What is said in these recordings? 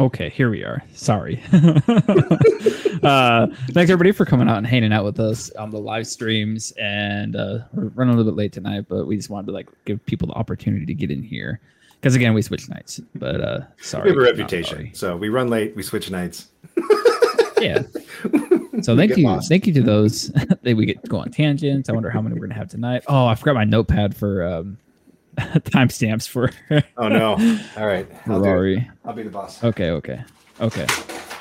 Okay, here we are. Sorry. uh, thanks everybody for coming out and hanging out with us on the live streams. And uh, we're running a little bit late tonight, but we just wanted to like give people the opportunity to get in here because again we switch nights. But uh, sorry, We have a reputation, sorry. so we run late, we switch nights. Yeah. So thank you, lost. thank you to those that we get to go on tangents. I wonder how many we're gonna have tonight. Oh, I forgot my notepad for um, timestamps for Oh no! All right, I'll. Rory. I'll be the boss. Okay, okay, okay.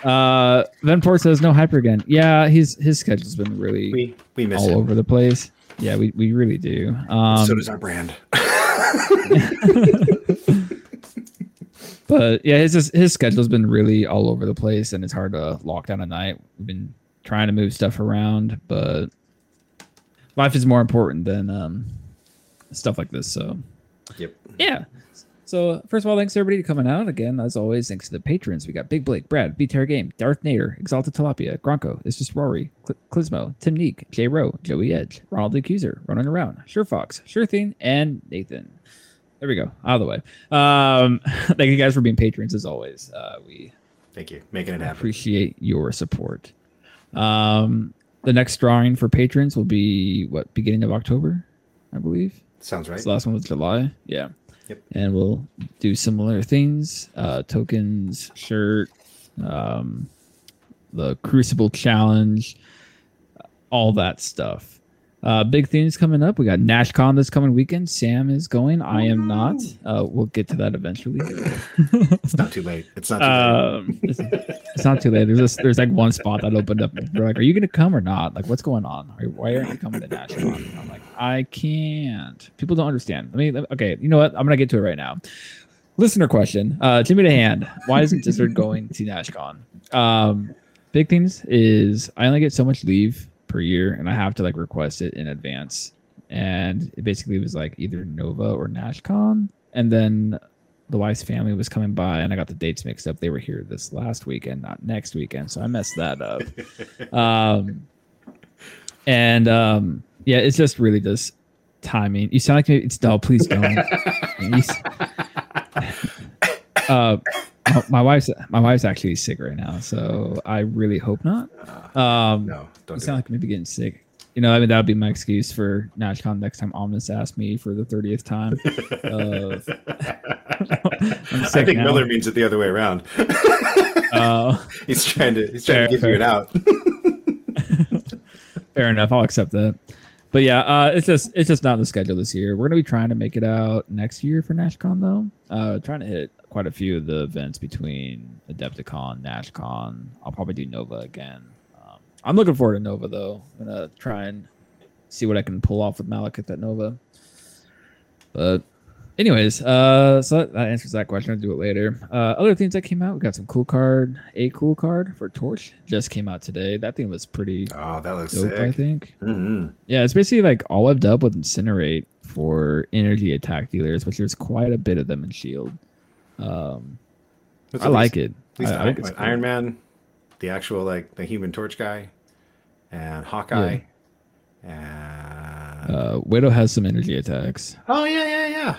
Uh, Venport says no hyper again. Yeah, his his schedule's been really We we miss all him. over the place. Yeah, we, we really do. Um, so does our brand. but yeah, his his schedule's been really all over the place, and it's hard to lock down a night. We've been trying to move stuff around, but life is more important than um, stuff like this. So. Yeah. So first of all, thanks everybody for coming out again. As always, thanks to the patrons. We got Big Blake, Brad, B Terra Game, Darth Nader, Exalted Tilapia, Gronko, It's Just Rory, Cl- Clismo, Tim Neek, J Rowe, Joey Edge, Ronald the Accuser, Running Around, Sure Fox, Sure Thing, and Nathan. There we go, out of the way. Um, thank you guys for being patrons as always. Uh, we Thank you, making it happen. appreciate your support. Um, the next drawing for patrons will be what beginning of October, I believe. Sounds right. So the last one was July. Yeah. Yep. And we'll do similar things, uh, tokens, shirt, um, the Crucible challenge, all that stuff. Uh, big things coming up. We got NashCon this coming weekend. Sam is going. I am not. Uh, we'll get to that eventually. It's not too late. It's not too late. um, it's, it's not too late. There's this, there's like one spot that opened up. They're like, "Are you gonna come or not? Like, what's going on? Are, why aren't you coming to NashCon?" I'm like, "I can't. People don't understand." I mean, okay, you know what? I'm gonna get to it right now. Listener question. Uh, Jimmy the Hand. Why isn't Dizzard going to NashCon? Um, big things is I only get so much leave per year, and I have to like request it in advance. And it basically was like either Nova or NashCon, and then the wife's family was coming by and I got the dates mixed up. They were here this last weekend, not next weekend. So I messed that up. um, and um, yeah, it's just really just timing. You sound like maybe it's dull. please don't. Uh, my- my wife's my wife's actually sick right now, so I really hope not. Um, no, don't you do sound it. like maybe getting sick. You know, I mean that would be my excuse for NashCon next time Omnis asks me for the thirtieth time. I'm I think now. Miller means it the other way around. Uh, he's trying to he's trying to Fair, give you it out. fair enough. I'll accept that. But yeah, uh, it's just it's just not in the schedule this year. We're gonna be trying to make it out next year for NashCon though. Uh, trying to hit quite a few of the events between Adepticon, NashCon. I'll probably do Nova again. Um, I'm looking forward to Nova though. I'm gonna try and see what I can pull off with Malekith at Nova. But anyways, uh, so that, that answers that question. I'll do it later. Uh, other things that came out, we got some cool card. A cool card for Torch just came out today. That thing was pretty Oh, that looks dope. I sick. think. hmm Yeah, it's basically like all webbed up with incinerate for energy attack dealers, which there's quite a bit of them in Shield. Um, I like it. Least I, I it's like cool. Iron Man, the actual like the Human Torch guy, and Hawkeye, and Uh, Widow has some energy attacks. oh yeah, yeah, yeah.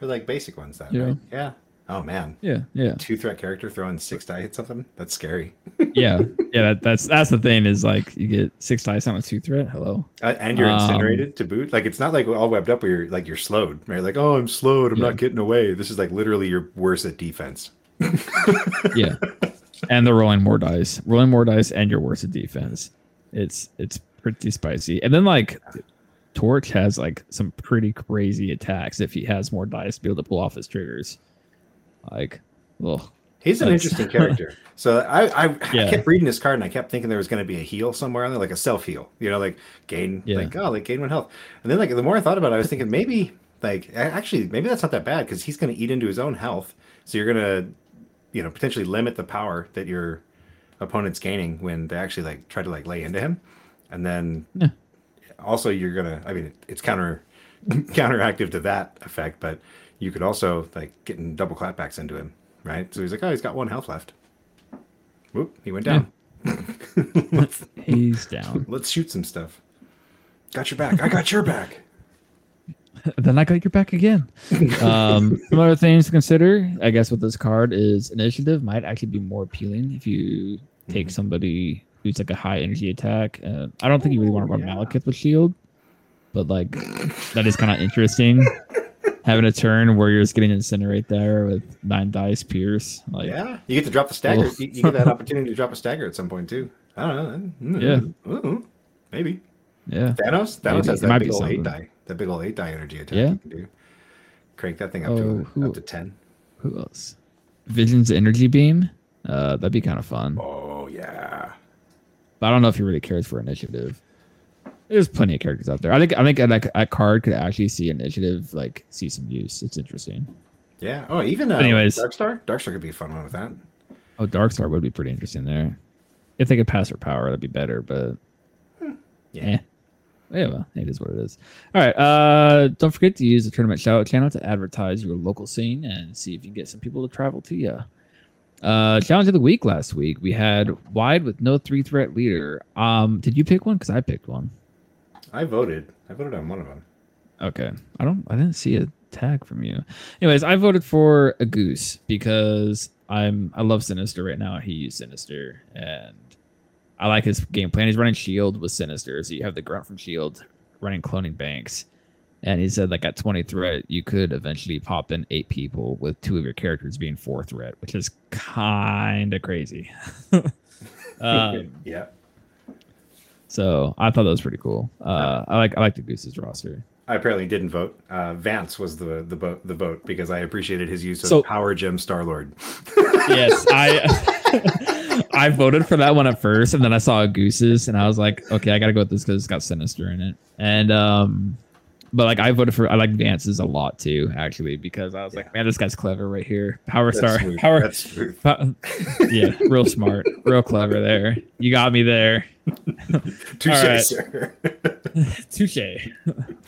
They're like basic ones, then. Yeah. Right? Yeah. Oh man, Yeah, yeah, two threat character throwing six die hit something. That's scary. yeah, yeah. That, that's that's the thing is like you get six dice on a two threat. Hello. Uh, and you're Um, incinerated to boot. Like it's not like all webbed up where you're like you're slowed, right? Like oh, I'm slowed. I'm Yeah. not getting away. This is like literally you're worse at defense. Yeah, and they're rolling more dice, rolling more dice, and you're worse at defense. It's it's pretty spicy. And then like Torch has like some pretty crazy attacks if he has more dice to be able to pull off his triggers. Like, well, He's an interesting character. So I, I, Yeah. I kept reading his card and I kept thinking there was going to be a heal somewhere on there, like a self heal. You know, like gain, Yeah. like oh, like gain one health. And then like the more I thought about it, I was thinking maybe like actually maybe that's not that bad because he's going to eat into his own health. So you're going to, you know, potentially limit the power that your opponent's gaining when they actually like try to like lay into him, and then Yeah. Also you're gonna. I mean, it's counter counteractive to that effect, but you could also like getting double clapbacks into him, right? So he's like, oh, he's got one health left. Whoop, he went down. let's, he's down. let's shoot some stuff. Got your back. I got your back. then I got your back again. Um, some other things to consider, I guess, with this card is initiative might actually be more appealing if you take Mhm. somebody who's like a high energy attack. Uh, I don't think you really want to run yeah. Malekith with shield, but like that is kind of interesting. Having a turn where you're just getting incinerate there with nine dice pierce, like yeah, you get to drop the stagger. You, you get that opportunity to drop a stagger at some point too. I don't know. Yeah. Ooh, maybe yeah. Thanos. Thanos Maybe. has that big old eight die. That big old eight die energy attack. Yeah. You can do. Crank that thing up Oh, to who- up to ten. Who else? Vision's energy beam. Uh, that'd be kind of fun. Oh. But I don't know if he really cares for initiative. There's plenty of characters out there. I think I think like a card could actually see initiative like see some use. It's interesting. Yeah. Oh, even uh, Anyways. Darkstar. Darkstar could be a fun one with that. Oh, Darkstar would be pretty interesting there. If they could pass her power, that'd be better. But Yeah. eh. yeah, well, it is what it is. All right. Uh, don't forget to use the tournament shoutout channel to advertise your local scene and see if you can get some people to travel to you. Uh, challenge of the week last week we had wide with no three threat leader. Um, did you pick one? Because I picked one. I voted. I voted on one of them. Okay. I don't I didn't see a tag from you. Anyways, I voted for a goose because I'm I love Sinister right now. He used Sinister and I like his game plan. He's running Shield with Sinister, so you have the grunt from Shield running cloning banks. And he said like at 20 threat, you could eventually pop in eight people with two of your characters being four threat, which is kind of crazy. um, yeah. so I thought that was pretty cool. Uh, I like I like the Goose's roster. I apparently didn't vote. Uh, Vance was the the vote the vote because I appreciated his use of So- Power Gem Star Lord. yes, I I voted for that one at first, and then I saw Goose's, and I was like, okay, I gotta go with this because it's got Sinister in it. And um, but like I voted for I like Vance's a lot too, actually, because I was like, man, this guy's clever right here. Power star, smooth. power, That's smooth. po- yeah, real smart, real clever there. You got me there. Touche, All right. sir. Touche.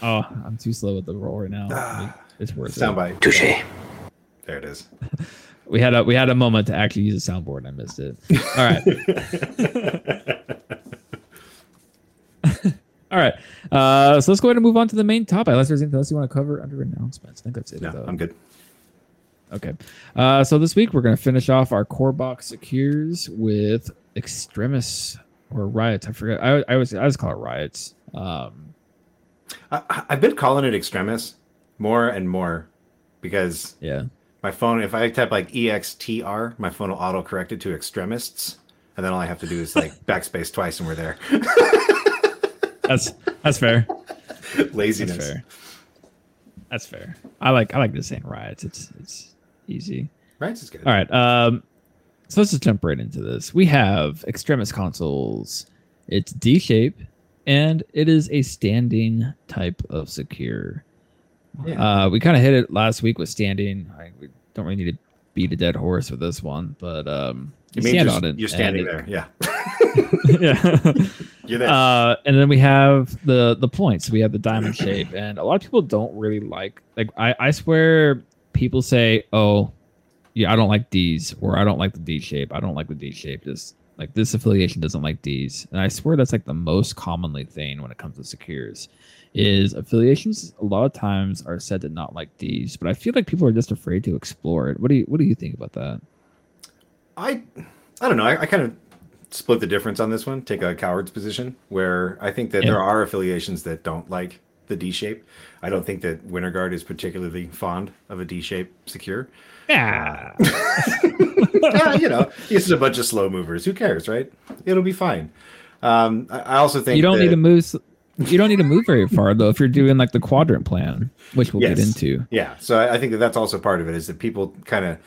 Oh, I'm too slow with the roll right now. Ah. It's worth it. Soundbite. Touche. There it is. We had a we had a moment to actually use a soundboard, and I missed it. All right. All right. Uh, so let's go ahead and move on to the main topic. Unless there's anything else you want to cover under announcements. I think that's it. no, though. I'm good. Okay. Uh, so this week we're going to finish off our core box secures with extremis or riots. I forget. I, I always I always call it riots. Um, I, I've been calling it extremis more and more because yeah. my phone, if I type like EXTR, my phone will auto correct it to extremists. And then all I have to do is like backspace twice and we're there. That's that's fair. That's Laziness. fair. That's fair. I like I like just saying riots. It's it's easy. Right? It's good. All right. Um, so let's just jump right into this. We have Extremis consoles. It's D shape, and it is a standing type of secure. Yeah. Uh, we kind of hit it last week with standing. I, we don't really need to beat a dead horse with this one, but um, you, you stand just, on it. You're and standing it- there. Yeah. yeah. Uh, and then we have the the points. We have the diamond shape, and a lot of people don't really like. Like I, I swear, people say, "Oh, yeah, I don't like D's," or "I don't like the D shape. I don't like the D shape." Just like this affiliation doesn't like D's, and I swear that's like the most commonly thing when it comes to secures. Is affiliations a lot of times are said to not like D's, but I feel like people are just afraid to explore it. What do you What do you think about that? I I don't know. I, I kind of split the difference on this one. Take a coward's position where I think that Yeah. there are affiliations that don't like the D shape. I don't think that Winter Guard is particularly fond of a D shape secure. Yeah, yeah, you know, this is a bunch of slow movers. Who cares, right? It'll be fine. Um, I, I also think you don't that, need to move. You don't need to move very far though if you're doing like the quadrant plan, which we'll get into. Yeah, so I, I think that that's also part of it is that people kind of.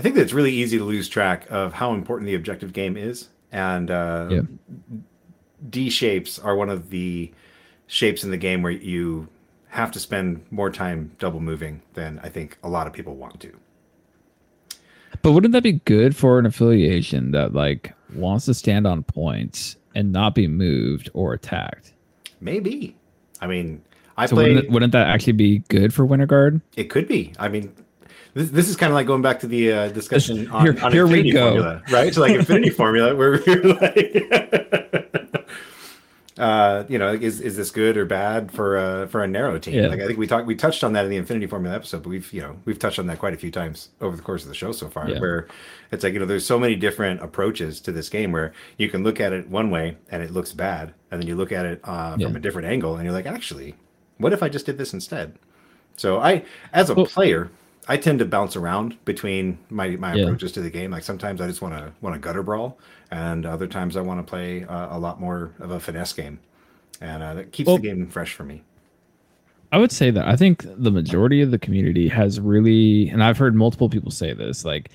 I think that it's really easy to lose track of how important the objective game is, and uh, Yeah. D shapes are one of the shapes in the game where you have to spend more time double moving than I think a lot of people want to. But wouldn't that be good for an affiliation that like wants to stand on points and not be moved or attacked? Maybe. I mean, I So play. wouldn't, wouldn't that actually be good for Winter Guard? It could be. I mean, this, this is kind of like going back to the uh, discussion on, Here- on here we Infinity go. Formula, right? So like Infinity Formula, where we're like, uh, you know, is is this good or bad for a for a narrow team? Yeah. Like I think we talked we touched on that in the Infinity Formula episode, but we've you know we've touched on that quite a few times over the course of the show so far. Yeah. Where it's like you know there's so many different approaches to this game where you can look at it one way and it looks bad, and then you look at it uh, from Yeah. a different angle and you're like, actually, what if I just did this instead? So I, as a Well- player, I tend to bounce around between my my Yeah. approaches to the game. Like sometimes I just want to want to gutter brawl, and other times I want to play uh, a lot more of a finesse game, and uh, that keeps Well- the game fresh for me. I would say that I think the majority of the community has really, and I've heard multiple people say this, like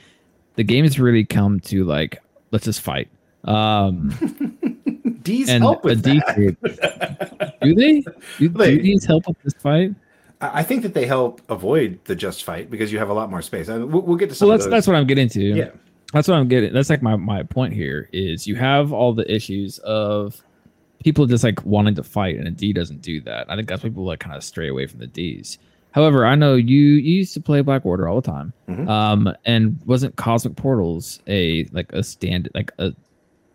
the game has really come to like, let's just fight. Um, D's and help with that. Do they? Do, They- do these help with this fight? I I think that they help avoid the just fight because you have a lot more space. I mean, we'll, we'll get to some Well, of that's that's what I'm getting to. Yeah. that's what I'm getting. That's like my my point here is you have all the issues of people just like wanting to fight, and a D doesn't do that. I think that's why people like kind of stray away from the Ds. However, I know you, you used to play Black Order all the time, Mhm. um, and wasn't Cosmic Portals a like a stand like a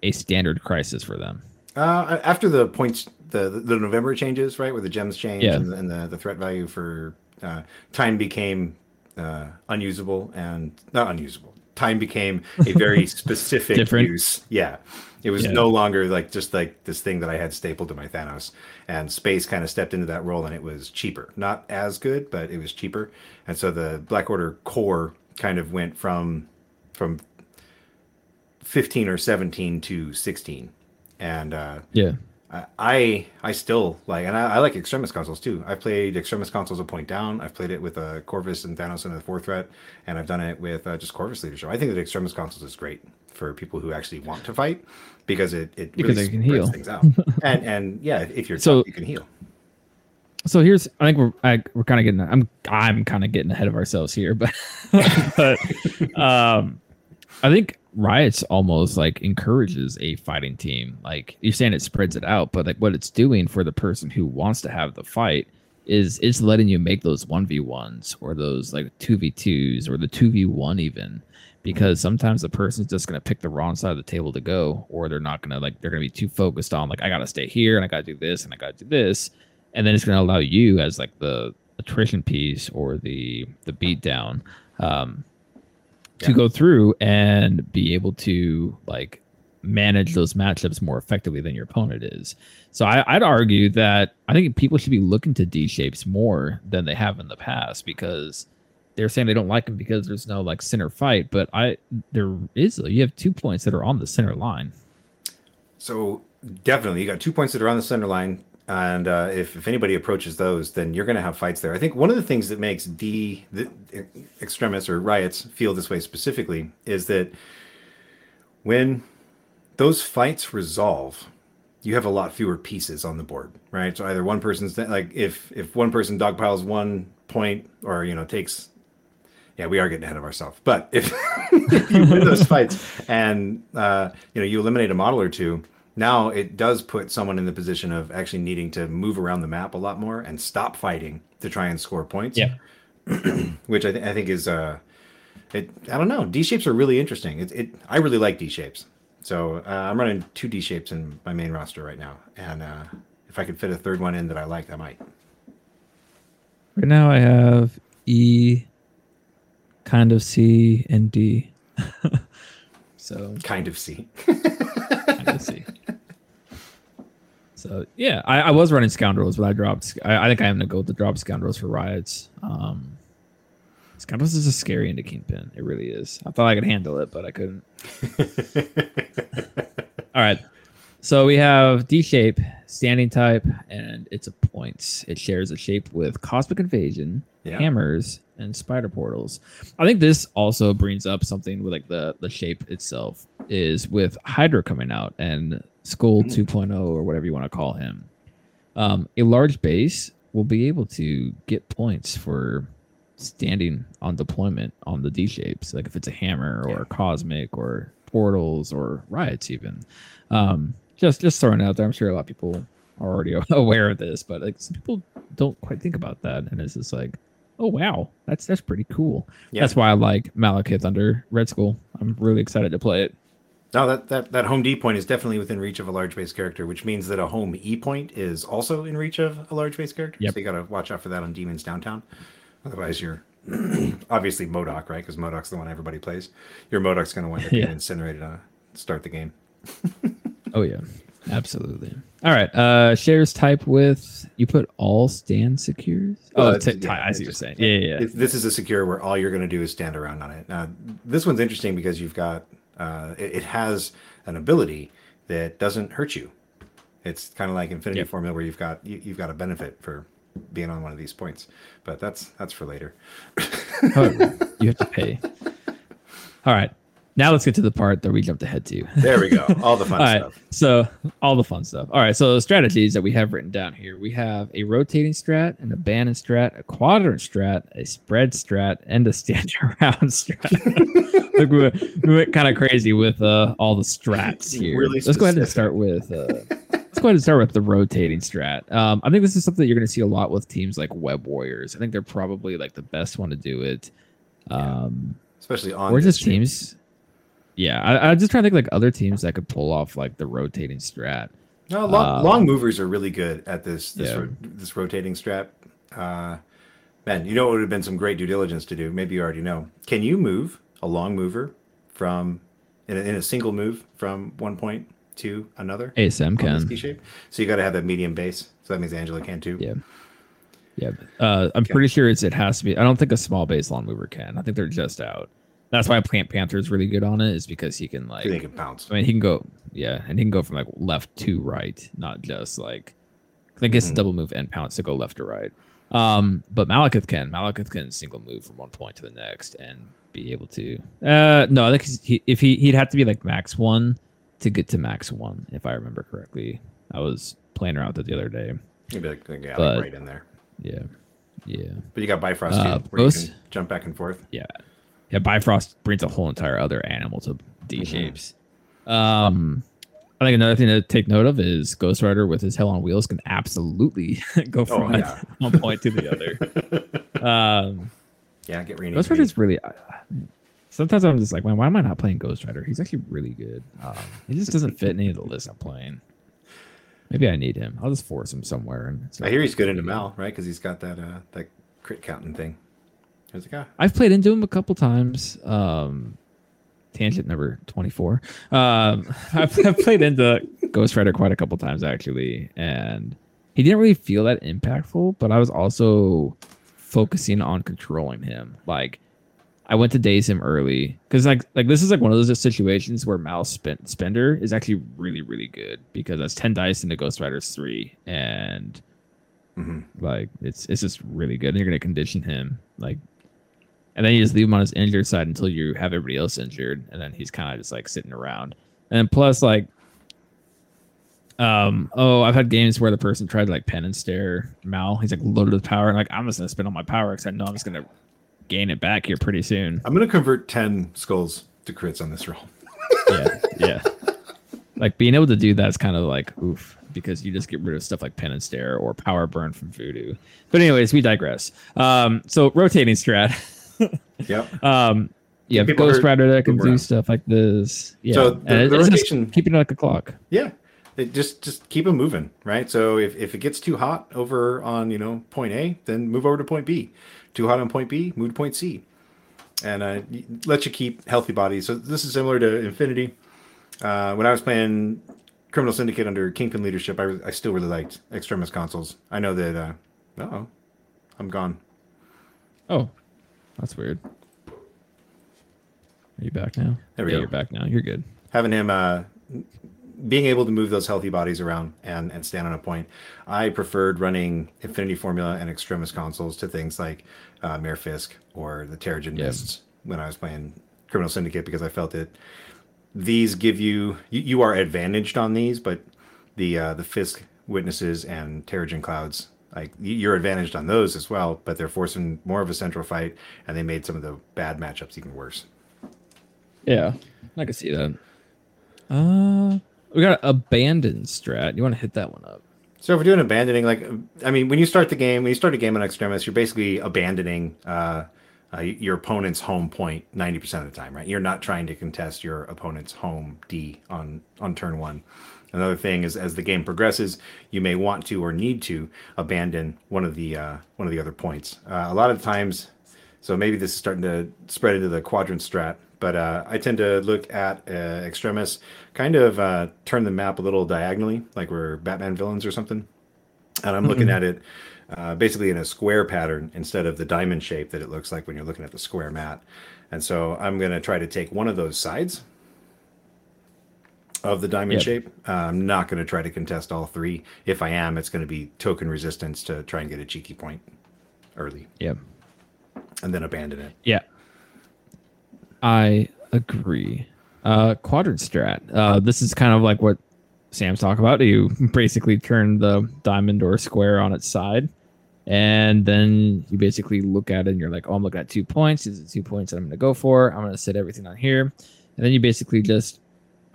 a standard crisis for them? Uh, after the points, the the November changes, right, where the gems change Yeah. and, the, and the the threat value for uh, time became uh, unusable and not unusable. Time became a very specific Different. use. Yeah, it was Yeah. no longer like just like this thing that I had stapled to my Thanos, and space kind of stepped into that role, and it was cheaper. Not as good, but it was cheaper. And so the Black Order core kind of went from from 15 or 17 to 16 and uh Yeah, I- I still like, and I, I like extremis consoles too. I've played extremis consoles a point down. I've played it with uh, Corvus and Thanos and the fourth threat, and I've done it with uh, just Corvus leadership. I think that extremis consoles is great for people who actually want to fight because it it Because really they can heal. things out. and and yeah, if you're So- tough, you can heal. so here's I think we're I, we're kind of getting I'm I'm kind of getting ahead of ourselves here, but but um, I think Riots almost like encourages a fighting team. Like you're saying, it spreads it out, but like what it's doing for the person who wants to have the fight is it's letting you make those one v ones or those like two v twos or the two v one even. Because sometimes the person's just gonna pick the wrong side of the table to go, or they're not gonna like they're gonna be too focused on like I gotta stay here and I gotta do this and I gotta do this, and then it's going to allow you as like the attrition piece or the the beat down um, to go through and be able to like manage those matchups more effectively than your opponent is. So I, I'd argue that I think people should be looking to D shapes more than they have in the past because they're saying they don't like them because there's no like center fight, but I there is you have two points that are on the center line. So definitely, you got two points that are on the center line, and uh, if if anybody approaches those, then you're going to have fights there. I think one of the things that makes D the extremists or riots feel this way specifically is that when those fights resolve, you have a lot fewer pieces on the board, right? So either one person's like if if one person dogpiles one point, or you know takes yeah, we are getting ahead of ourselves. But if you win those fights and uh, you know you eliminate a model or two, now it does put someone in the position of actually needing to move around the map a lot more and stop fighting to try and score points. Yeah. which I, th- I think is uh, it. I don't know. D shapes are really interesting. It, it I really like D shapes. So uh, I'm running two D shapes in my main roster right now, and uh, if I could fit a third one in that I like, I might. Right now I have E, kind of C, and D. so Kind of see. kind of C. So yeah, I, I was running scoundrels, but I dropped. I, I think I am gonna go the drop scoundrels for riots. Um, scoundrels is a scary into kingpin. It really is. I thought I could handle it, but I couldn't. All right. So we have D shape, standing type, and it's a points. It shares a shape with Cosmic Invasion, Yeah. hammers, and spider portals. I think this also brings up something with like the the shape itself is with Hydra coming out and Skull Mm. 2.0 or whatever you want to call him. Um, a large base will be able to get points for standing on deployment on the D shapes, like if it's a hammer or a cosmic or portals or riots even. Um, just just throwing it out there. I'm sure a lot of people are already aware of this, but like some people don't quite think about that, and it's just like, oh wow, that's that's pretty cool. Yeah. That's why I like Malekith under Red Skull. I'm really excited to play it. No, that, that, that home D point is definitely within reach of a large base character, which means that a home E point is also in reach of a large base character. Yep. So you got to watch out for that on Demons Downtown. Otherwise, you're obviously MODOK, right? Because MODOK's the one everybody plays. Your MODOK's going to wind up Yeah. getting incinerated to start the game. Oh yeah, absolutely. All right. Uh, shares type with you put all stand secures. Oh, it's- t- yeah, I see what you're saying. Yeah, yeah, yeah. This is a secure where all you're going to do is stand around on it. Now, this one's interesting because you've got uh, it, it has an ability that doesn't hurt you. It's kind of like Infinity Yep. Formula where you've got you, you've got a benefit for being on one of these points, but that's that's for later. However, you have to pay. All right. Now let's get to the part that we jumped ahead to. There we go. All the fun All right. stuff. So all the fun stuff. All right. So the strategies that we have written down here, we have a rotating strat, an abandoned strat, a quadrant strat, a spread strat, and a stand around strat. like we went, we went kind of crazy with uh, all the strats here. Really let's go ahead and start with. Uh, let's go ahead and start with the rotating strat. Um, I think this is something that you're going to see a lot with teams like Web Warriors. I think they're probably like the best one to do it. Um, Especially on or just teams. Yeah, I, I'm just trying to think like other teams that could pull off like the rotating strat. No, long, Um, long movers are really good at this this Yeah. ro- this rotating strat. Uh, man, you know what would have been some great due diligence to do. Maybe you already know. Can you move a long mover from in a, in a single move from one point to another? ASM can. shape. So you got to have that medium base. So that means Angela can too. Yeah. Yeah. Uh, I'm pretty sure it's it has to be. I don't think a small base long mover can. I think they're just out. That's why Black Panther's really good on it, is because he can like. he can bounce. I mean, he can go. Yeah, and he can go from like left to right, not just like. I think it's Mhm. double move and pounce to go left to right. Um, but Malekith can. Malekith can single move from one point to the next and be able to. Uh, no, I think he, if he he'd have to be like max one to get to max one, if I remember correctly. I was playing around with it the other day. You'd be like, yeah, like right in there. Yeah, yeah, But you got Bifrost Uh, too, where you can jump back and forth. yeah, yeah. Bifrost brings a whole entire other animal to D Mhm. shapes. Um, I think another thing to take note of is Ghost Rider with his Hell on Wheels can absolutely go from Oh, one- yeah. one point to the other. Um, Yeah, get Rainy. Ghost Rider is really. I- Sometimes I'm just like, man, why am I not playing Ghost Rider? He's actually really good. Um, he just doesn't fit any of the lists I'm playing. Maybe I need him. I'll just force him somewhere. And I hear he's good into Mal, right? Because he's got that uh, that crit counting thing. I was like, ah, I've played into him a couple times. Um, tangent number 24. Um, I've, I've played into Ghost Rider quite a couple times actually, and he didn't really feel that impactful. But I was also focusing on controlling him. Like I went to daze him early because like like this is like one of those situations where Mouse spend, Spender is actually really really good because that's 10 dice into Ghost Riders three and mhm. like it's it's just really good. And you're gonna condition him like, and then you just leave him on his injured side until you have everybody else injured, and then he's kind of just like sitting around. And plus, like, um, oh, I've had games where the person tried to like Penance Stare Mal. He's like loaded with power, and like I'm just gonna spend all my power because I know I'm just gonna gain it back here pretty soon. I'm gonna convert ten skulls to crits on this roll. yeah, yeah. Like being able to do that's kind of like oof because you just get rid of stuff like Penance Stare or power burn from voodoo. But anyways, we digress. Um, so rotating strat. Yep. um, have people Ghost Rider that can do around. stuff like this. Yeah, So the- the it's just rotation- keeping it like a clock. Yeah. It just just keep them moving, right? So if, if it gets too hot over on you know point A, then move over to point B. Too hot on point B, move to point C, and uh, let you keep healthy bodies. So this is similar to Infinity. Uh, when I was playing Criminal Syndicate under Kingpin leadership, I, re- I still really liked Extremis consoles. I know that. Uh oh, I'm gone. Oh, that's weird. Are you back now? There we yeah, go. You're back now. You're good. having him uh, being able to move those healthy bodies around and, and stand on a point. I preferred running Infinity Formula and Extremis consoles to things like uh, Mayor Fisk or the Terrigen Yeah. Mists when I was playing Criminal Syndicate because I felt that these give you, you you are advantaged on these, but the uh, the Fisk witnesses and Terrigen clouds like you're advantaged on those as well, but they're forcing more of a central fight, and they made some of the bad matchups even worse. Yeah, I can see that. Uh, we got abandoned strat. You want to hit that one up? So if we're doing abandoning, like I mean, when you start the game, when you start a game on Extremis, you're basically abandoning uh, uh, your opponent's home point 90% of the time, right? You're not trying to contest your opponent's home D on on turn one. Another thing is, as the game progresses, you may want to or need to abandon one of the uh, one of the other points. Uh, a lot of times, so maybe this is starting to spread into the quadrant strat. But uh, I tend to look at uh, Extremis, kind of uh, turn the map a little diagonally, like we're Batman villains or something. And I'm looking mm-hmm. at it uh, basically in a square pattern instead of the diamond shape that it looks like when you're looking at the square mat. And so I'm going to try to take one of those sides of the diamond yep. shape. Uh, I'm not going to try to contest all three. If I am, it's going to be token resistance to try and get a cheeky point early. Yep. And then abandon it. Yeah. I agree. Uh, quadrant strat. Uh, this is kind of like what Sam's talking about. You basically turn the diamond or square on its side, and then you basically look at it and you're like, oh, I'm looking at two points. These are two points that I'm going to go for. I'm going to set everything on here. And then you basically just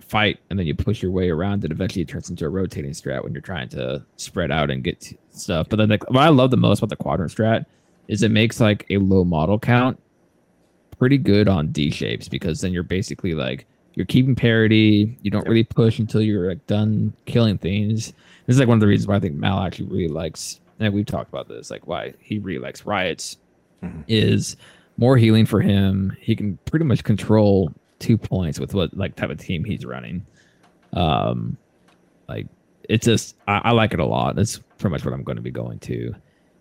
fight and then you push your way around it. Eventually, it turns into a rotating strat when you're trying to spread out and get stuff. But then, like, what I love the most about the quadrant strat is it makes like a low model count pretty good on D shapes because then you're basically like you're keeping parity. You don't really push until you're like done killing things. This is like one of the reasons why I think Mal actually really likes. And we've talked about this, like why he really likes riots, mm-hmm. is more healing for him. He can pretty much control two points with what like type of team he's running. Um, like it's just I, I like it a lot. That's pretty much what I'm going to be going to,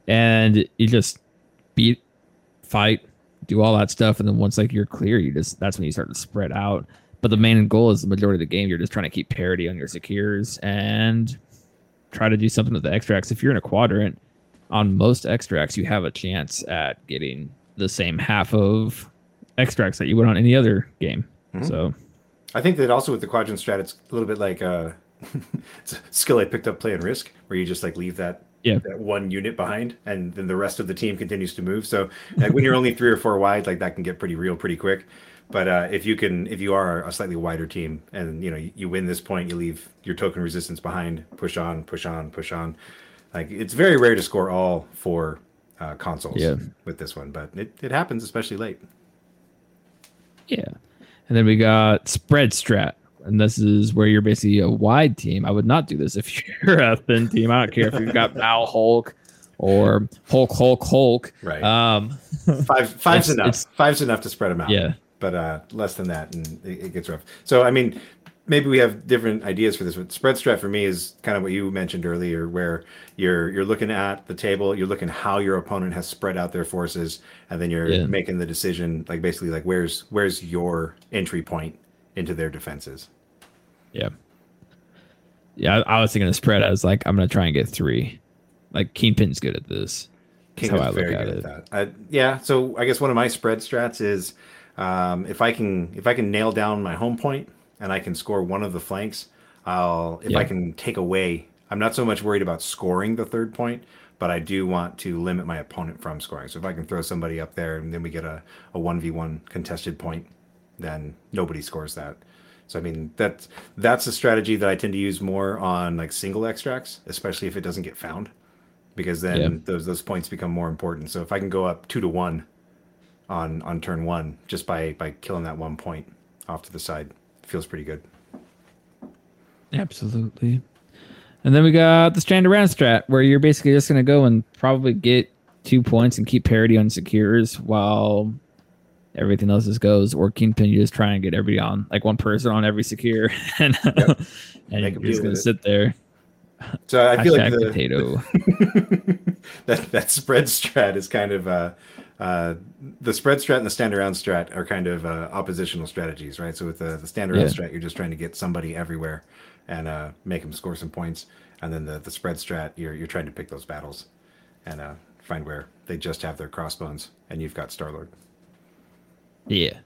and you just beat, fight, do all that stuff, and then once like you're clear, you just that's when you start to spread out. But the main goal is the majority of the game. You're just trying to keep parity on your secures and try to do something with the extracts. If you're in a quadrant, on most extracts, you have a chance at getting the same half of extracts that you would on any other game. Mm-hmm. So, I think that also with the quadrant strat, it's a little bit like uh, it's a skill I picked up playing Risk, where you just like leave that yeah. that one unit behind, and then the rest of the team continues to move. So, like when you're only three or four wide, like that can get pretty real pretty quick. But uh, if you can, if you are a slightly wider team, and you know you, you win this point, you leave your token resistance behind. Push on, push on, push on. Like it's very rare to score all four uh, consoles yeah. with this one, but it, it happens, especially late. Yeah. And then we got spread strat. And this is where you're basically a wide team. I would not do this if you're a thin team. I don't care if you've got Mal Hulk or Hulk Hulk Hulk. Right. Um, Five five's enough. Five's enough to spread them out. Yeah. But uh, less than that, and it, it gets rough. So I mean, maybe we have different ideas for this. But spread strat for me is kind of what you mentioned earlier, where you're you're looking at the table, you're looking how your opponent has spread out their forces, and then you're yeah. making the decision, like basically like where's where's your entry point into their defenses. Yeah. Yeah, I, I was thinking of spread as like I'm gonna try and get three. Like Kingpin's good at this. King how I look at it. At uh, yeah, so I guess one of my spread strats is um, if I can if I can nail down my home point and I can score one of the flanks, I'll if yeah. I can take away. I'm not so much worried about scoring the third point, but I do want to limit my opponent from scoring. So if I can throw somebody up there and then we get a a one v one contested point, then nobody scores that. So I mean that's that's a strategy that I tend to use more on like single extracts, especially if it doesn't get found, because then yeah. those those points become more important. So if I can go up two to one on on turn one just by by killing that one point off to the side, feels pretty good. Absolutely. And then we got the stand around strat, where you're basically just gonna go and probably get two points and keep parity on secures while everything else just goes. Or Kingpin, you just try and get everybody on like one person on every secure, and yep. and you're just gonna sit there. So I feel like the potato. that that spread strat is kind of uh, uh, the spread strat and the stand around strat are kind of uh, oppositional strategies, right? So with the, the stand around yeah. strat, you're just trying to get somebody everywhere and uh, make them score some points, and then the the spread strat, you're you're trying to pick those battles and uh, find where they just have their crossbones, and you've got Star Lord. Yeah.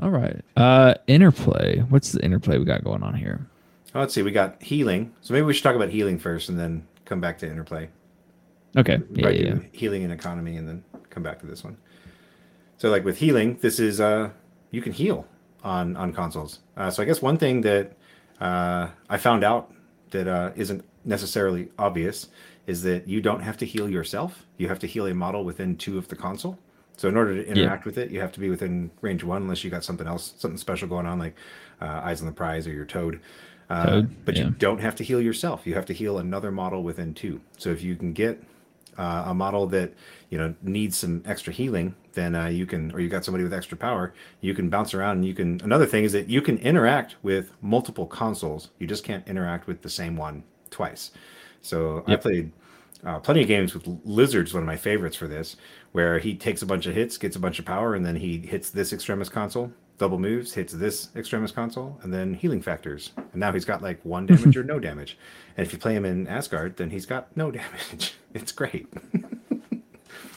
All right. Uh interplay. What's the interplay we got going on here? Oh, let's see. We got healing. So maybe we should talk about healing first and then come back to interplay. Okay. Yeah, right, yeah, Healing and economy and then come back to this one. So like with healing, this is uh you can heal on on consoles. Uh, so I guess one thing that uh, I found out that uh, not necessarily obvious is that you don't have to heal yourself. You have to heal a model within two of the console So in order to interact yeah. with it, you have to be within range one, unless you got something else, something special going on, like uh, eyes on the prize or your toad. Uh, toad? But yeah. you don't have to heal yourself. You have to heal another model within two. So if you can get uh, a model that you know needs some extra healing, then uh, you can, or you got somebody with extra power, you can bounce around. And you can. Another thing is that you can interact with multiple consoles. You just can't interact with the same one twice. So yep. I played uh, plenty of games with Lizard's one of my favorites for this, where he takes a bunch of hits, gets a bunch of power, and then he hits this extremis console, double moves, hits this extremis console, and then healing factors. And now he's got like one damage or no damage. And if you play him in Asgard, then he's got no damage. It's great.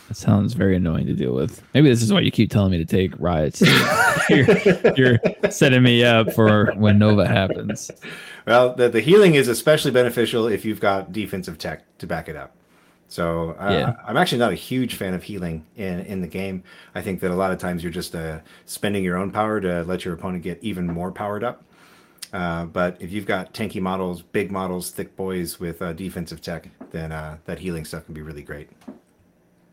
That sounds very annoying to deal with. Maybe this is why you keep telling me to take riots. you're, you're, setting me up for when Nova happens. Well, the, the healing is especially beneficial if you've got defensive tech to back it up. So uh, yeah. I'm actually not a huge fan of healing in, in the game. I think that a lot of times you're just uh, spending your own power to let your opponent get even more powered up. Uh, but if you've got tanky models, big models, thick boys with uh, defensive tech, then uh, that healing stuff can be really great.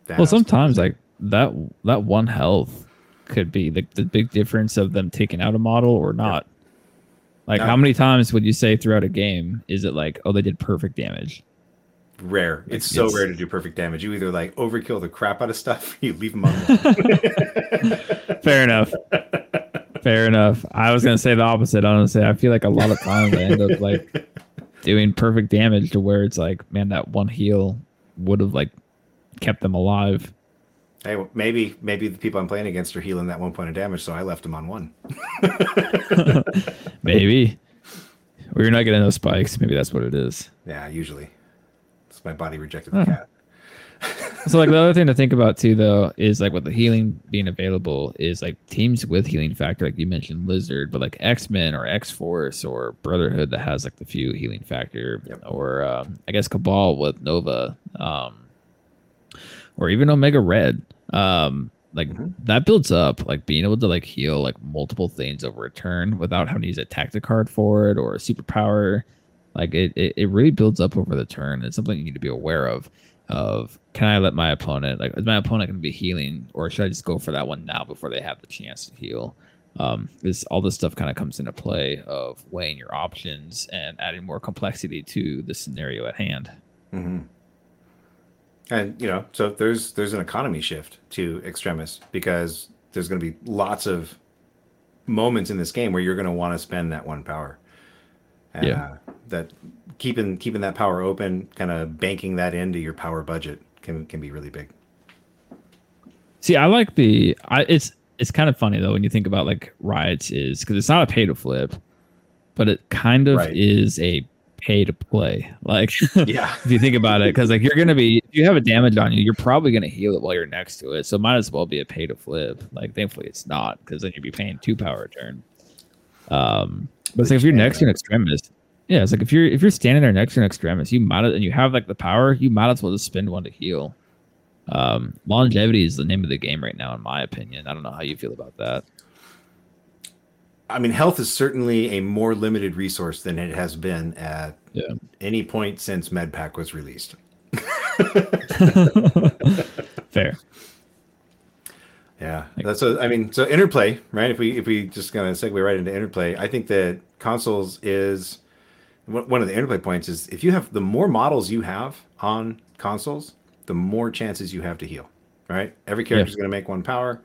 well, sometimes like that that one health could be the, the big difference of them taking out a model or not. Like, no. how many times would you say throughout a game is it like, oh, they did perfect damage? Rare. It's, it's so rare to do perfect damage. You either like overkill the crap out of stuff, you leave them on. Fair enough. Fair enough. I was gonna say the opposite. Honestly, I feel like a lot of times I end up like doing perfect damage to where it's like, man, that one heal would have like kept them alive. Hey, well, maybe maybe the people I'm playing against are healing that one point of damage, so I left them on one. maybe. Or you're not getting those spikes. Maybe that's what it is. Yeah, usually my body rejected the cat. so like the other thing to think about too though is like with the healing being available is like teams with healing factor like you mentioned lizard but like x-men or x-force or brotherhood that has like the few healing factor yep. or um, i guess cabal with nova um, or even omega red um, like mm-hmm. that builds up like being able to like heal like multiple things over a turn without having to use a tactic card for it or a superpower like it, it, it really builds up over the turn. It's something you need to be aware of. Of can I let my opponent like is my opponent going to be healing, or should I just go for that one now before they have the chance to heal? Um, this all this stuff kind of comes into play of weighing your options and adding more complexity to the scenario at hand. Mm-hmm. And you know, so there's there's an economy shift to extremis because there's going to be lots of moments in this game where you're going to want to spend that one power. yeah that keeping keeping that power open, kind of banking that into your power budget can can be really big. See, I like the I it's it's kind of funny though when you think about like riots is because it's not a pay to flip, but it kind of right. is a pay to play. Like, yeah, if you think about it, because like you're gonna be if you have a damage on you, you're probably gonna heal it while you're next to it. So might as well be a pay to flip. Like, thankfully it's not because then you'd be paying two power a turn. Um, but like if you're next to an extremist, yeah, it's like if you're if you're standing there next to an extremis, you might and you have like the power, you might as well just spend one to heal. Um, longevity is the name of the game right now, in my opinion. I don't know how you feel about that. I mean, health is certainly a more limited resource than it has been at yeah. any point since MedPack was released. Fair. Yeah, that's what I mean. So interplay, right? If we if we just kind of segue right into interplay, I think that consoles is one of the interplay points is if you have the more models you have on consoles, the more chances you have to heal. Right? Every character is going to make one power,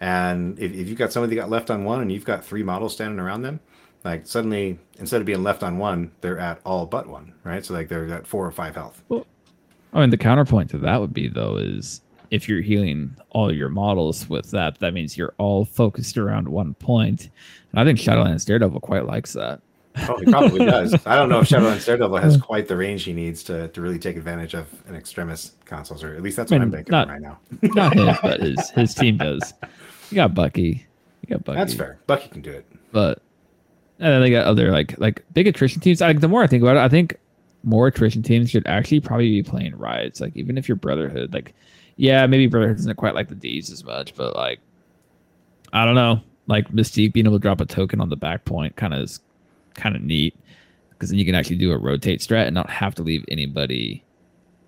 and if, if you've got somebody that got left on one and you've got three models standing around them, like suddenly instead of being left on one, they're at all but one. Right? So like they're at four or five health. Well, I mean, the counterpoint to that would be though is if you're healing all your models with that, that means you're all focused around one point. And I think Shadowlands Daredevil quite likes that. Oh, he probably does. I don't know if Shadowlands Daredevil has quite the range he needs to, to really take advantage of an extremis consoles, or at least that's what I am thinking not, right now. not him, but his his team does. You got Bucky. You got Bucky. That's fair. Bucky can do it. But and then they got other like like big attrition teams. Like the more I think about it, I think more attrition teams should actually probably be playing riots. Like even if you're Brotherhood, like yeah, maybe Brotherhood isn't quite like the D's as much, but like I don't know. Like Mystique being able to drop a token on the back point kind of is kind of neat because then you can actually do a rotate strat and not have to leave anybody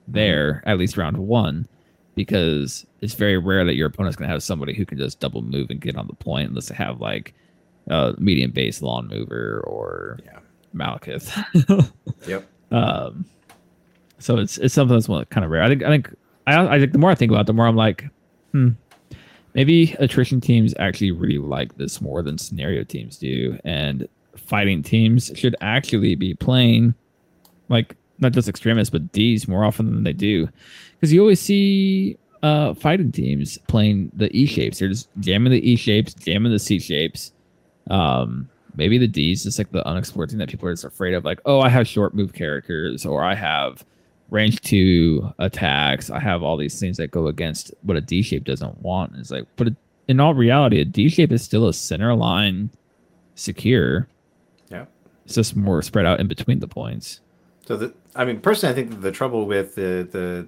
there at least round one. because it's very rare that your opponent's going to have somebody who can just double move and get on the point unless they have like a medium base long mover or Yeah. Malekith. Yep. um, so it's it's something that's kind of rare. I think I think I, I think the more I think about it, the more I'm like, hmm, maybe attrition teams actually really like this more than scenario teams do, and fighting teams should actually be playing like not just extremis but D's more often than they do, because you always see uh fighting teams playing the E shapes. They're just jamming the E shapes, jamming the C shapes. Um, maybe the D's just like the unexplored thing that people are just afraid of, like, oh, I have short move characters, or I have range two attacks. I have all these things that go against what a D shape doesn't want. It's like, but in all reality, a D shape is still a center line secure. It's just more spread out in between the points. So the, I mean, personally, I think the trouble with the the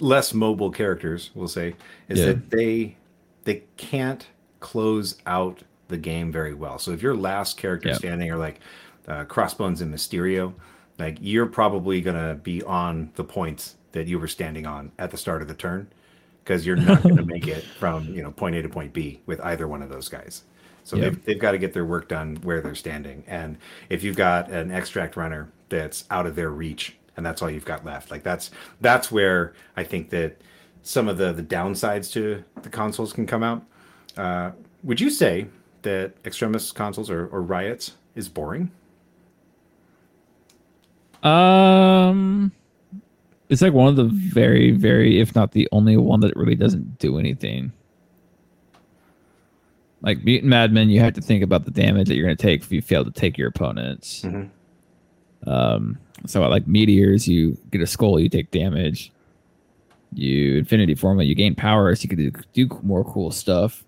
less mobile characters, we'll say, is Yeah. that they they can't close out the game very well. So if your last character Yeah. standing are like uh, Crossbones and Mysterio, like you're probably gonna be on the points that you were standing on at the start of the turn, because you're not gonna make it from you know point A to point B with either one of those guys. So Yeah. they've, they've got to get their work done where they're standing. And if you've got an extract runner that's out of their reach and that's all you've got left, like that's that's where I think that some of the the downsides to the consoles can come out. Uh, would you say that Extremis consoles or, or Riots is boring? Um, it's like one of the very, very, if not the only one that really doesn't do anything. Like Mutant Madmen, you have to think about the damage that you're going to take if you fail to take your opponents. Mhm. Um, so like meteors, you get a skull, you take damage. You Infinity Formula, you gain power, so you can do, do more cool stuff.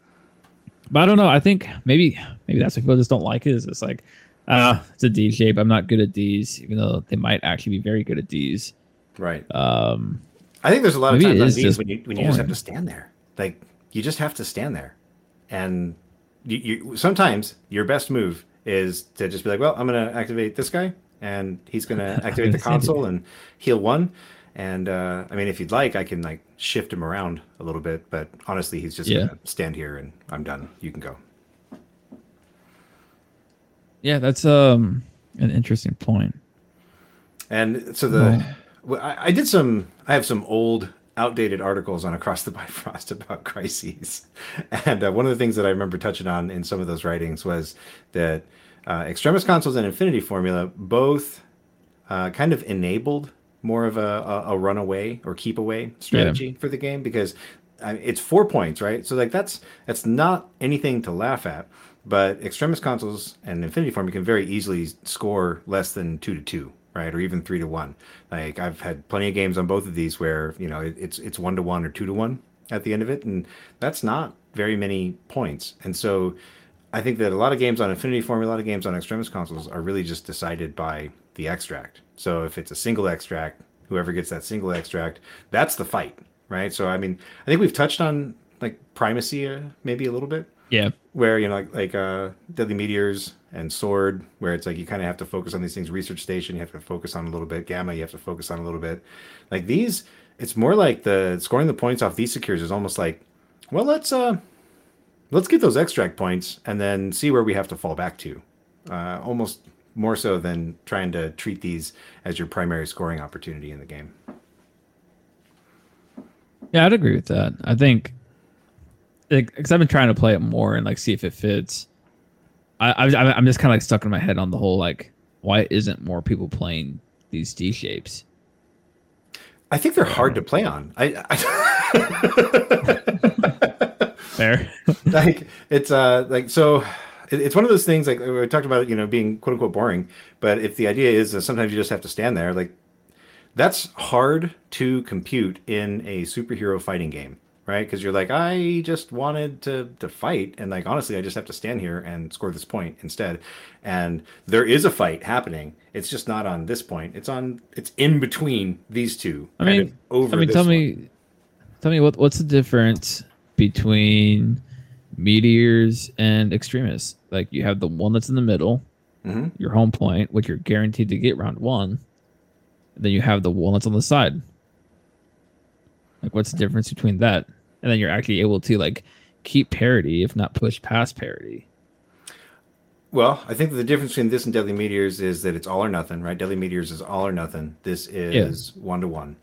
But I don't know. I think maybe maybe that's what people just don't like it. Is it's like, ah, it's a D shape. I'm not good at D's, even though they might actually be very good at D's. Right. Um, I think there's a lot of times on just when you when you just have to stand there. Like you just have to stand there, and you, you sometimes your best move is to just be like, well, I'm going to activate this guy, and he's going to activate the console and heal one. And uh, I mean, if you'd like, I can like shift him around a little bit, but honestly, he's just Yeah. going to stand here, and I'm done. You can go. yeah, that's um an interesting point. And so the well, I, I did some I have some old outdated articles on Across the Bifrost about crises. And uh, one of the things that I remember touching on in some of those writings was that uh, Extremis consoles and Infinity Formula both uh, kind of enabled more of a, a, a runaway or keep away strategy for the game because I it's four points, right? So like that's that's not anything to laugh at. But Extremis consoles and Infinity Form you can very easily score less than two to two, right, or even three to one. Like I've had plenty of games on both of these where you know it, it's it's one to one or two to one at the end of it, and that's not very many points. And so I think that a lot of games on Infinity Form, a lot of games on Extremis consoles are really just decided by the extract. So if it's a single extract, whoever gets that single extract, that's the fight, right? So I mean, I think we've touched on like primacy uh, maybe a little bit Yeah, where you know like like uh deadly meteors and sword where it's like you kind of have to focus on these things. Research station you have to focus on a little bit. Gamma you have to focus on a little bit. Like these it's more like the scoring the points off these secures is almost like well let's uh let's get those extract points and then see where we have to fall back to. Uh almost more so than trying to treat these as your primary scoring opportunity in the game. Yeah, I'd agree with that. I think because I've been trying to play it more and like see if it fits. I, I I'm just kind of like stuck in my head on the whole like why isn't more people playing these D shapes? i think they're hard to play on i, I Fair. like it's uh like so it's one of those things like we talked about you know being quote unquote boring but if the idea is that sometimes you just have to stand there like that's hard to compute in a superhero fighting game right because you're like i just wanted to to fight and like honestly i just have to stand here and score this point instead and there is a fight happening it's just not on this point it's on it's in between these two I mean, over I mean, tell one. me, tell me what what's the difference between meteors and extremis? Like you have the one that's in the middle, Mhm. your home point, which you're guaranteed to get round one. Then you have the one that's on the side. Like, what's the difference between that? And then you're actually able to like keep parity, if not push past parity. Well, I think the difference between this and Deadly Meteors is that it's all or nothing, right? Deadly Meteors is all or nothing. This is one to one,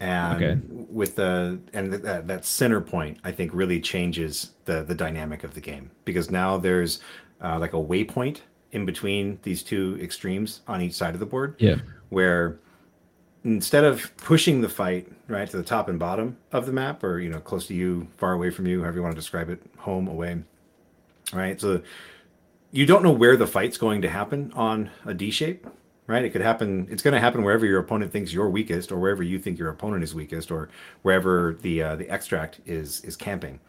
and Okay. with the and that, that center point, I think really changes the the dynamic of the game because now there's uh, like a waypoint in between these two extremes on each side of the board, Yeah. where instead of pushing the fight right to the top and bottom of the map, or you know close to you, far away from you, however you want to describe it, home, away, right? So you don't know where the fight's going to happen on a D shape, right? It could happen. It's going to happen wherever your opponent thinks you're weakest, or wherever you think your opponent is weakest, or wherever the uh, the extract is is camping.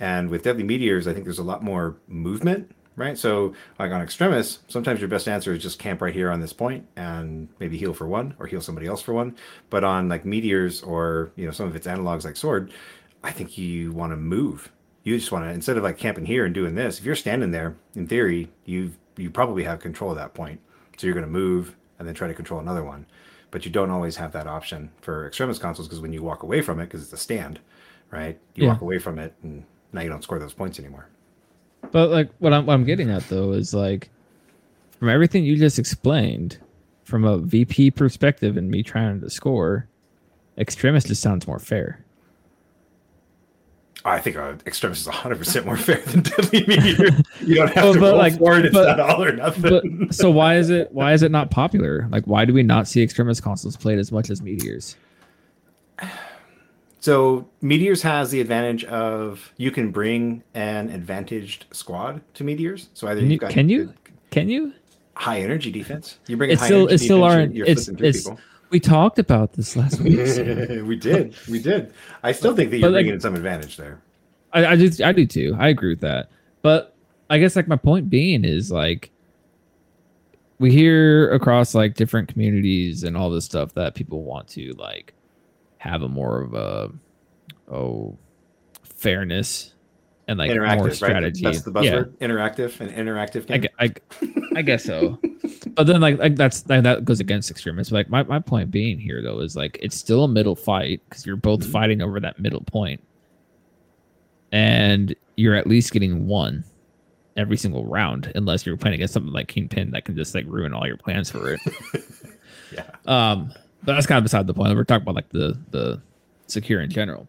And with deadly meteors, I think there's a lot more movement, right? So like on extremis, sometimes your best answer is just camp right here on this point and maybe heal for one or heal somebody else for one. But on like meteors or you know some of its analogs like sword, I think you want to move. You just want to instead of like camping here and doing this. If you're standing there, in theory, you you probably have control of that point. So you're going to move and then try to control another one. But you don't always have that option for extremis consoles because when you walk away from it, because it's a stand, right? You Yeah. walk away from it and now you don't score those points anymore. But like what I'm what I'm getting at though is like from everything you just explained, from a VP perspective and me trying to score, extremis just sounds more fair. I think uh, extremis is 100 percent more fair than deadly meteor. You don't have Well, to but, roll like, for it. It's but- not all or But nothing. so why is it why is it not popular? Like why do we not see extremis consoles played as much as meteors? So meteors has the advantage of you can bring an advantaged squad to meteors. So either Can you got can you can you? high energy defense. You bring It's high still energy it's still aren't it's you're flipping through it's people. we talked about this last week. so- we did, we did. I still think that you're like- bringing some advantage there. I, I do I do too. I agree with that. But I guess like my point being is like we hear across like different communities and all this stuff that people want to like have a more of a oh fairness and like Interactive, more right? strategy. That's the Yeah, buzzword. Interactive and interactive game. gue- I, I guess so. but then like, like that's that, that goes against extremis. Like my, my point being here though is like it's still a middle fight because you're both Mhm. fighting over that middle point, and you're at least getting one every single round, unless you're playing against something like Kingpin that can just like ruin all your plans for it. yeah. Um, that's kind of beside the point. We're talking about like the the secure in general.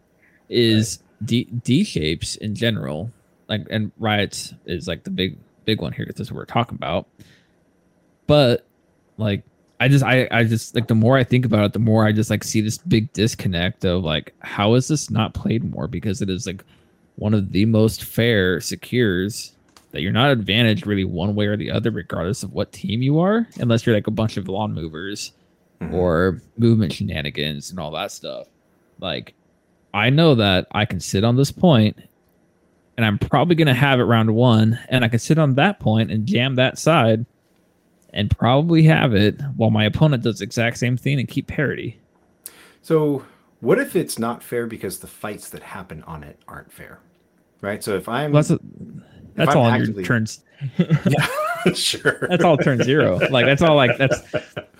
Is D D shapes in general, like and riots is like the big big one here. 'cause That's what we're talking about. But like I just I I just like the more I think about it, the more I just like see this big disconnect of like how is this not played more? Because it is like one of the most fair secures that you're not advantaged really one way or the other, regardless of what team you are, unless you're like a bunch of long movers Mhm. or movement shenanigans and all that stuff. Like, I know that I can sit on this point and I'm probably going to have it round one, and I can sit on that point and jam that side and probably have it while my opponent does the exact same thing and keep parity. So, what if it's not fair because the fights that happen on it aren't fair? Right? So, if I'm Well, that's a, that's I'm all on actively- your turns. yeah, sure. That's all turn zero. Like that's all. Like that's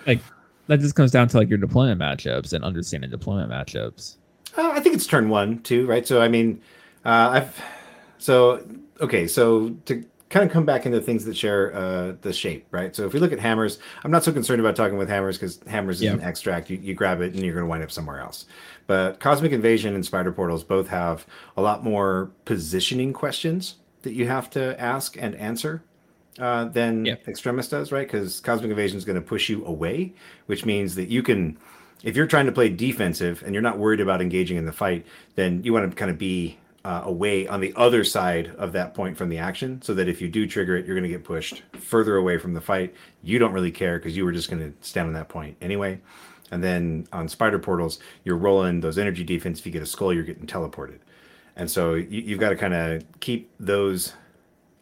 like that just comes down to like your deployment matchups and understanding deployment matchups. Uh, I think it's turn one too, right? So I mean, uh, I've so okay. So to kind of come back into things that share uh, the shape, right? So if we look at hammers, I'm not so concerned about talking with hammers because hammers is an extract. You, you grab it and you're going to wind up somewhere else. But cosmic invasion and spider portals both have a lot more positioning questions that you have to ask and answer uh, than Yeah. Extremis does, right? Because Cosmic Invasion is going to push you away, which means that you can, if you're trying to play defensive and you're not worried about engaging in the fight, then you want to kind of be uh, away on the other side of that point from the action, so that if you do trigger it, you're going to get pushed further away from the fight. You don't really care because you were just going to stand on that point anyway. And then on spider portals, you're rolling those energy defense. If you get a skull, you're getting teleported. And so you, you've got to kind of keep those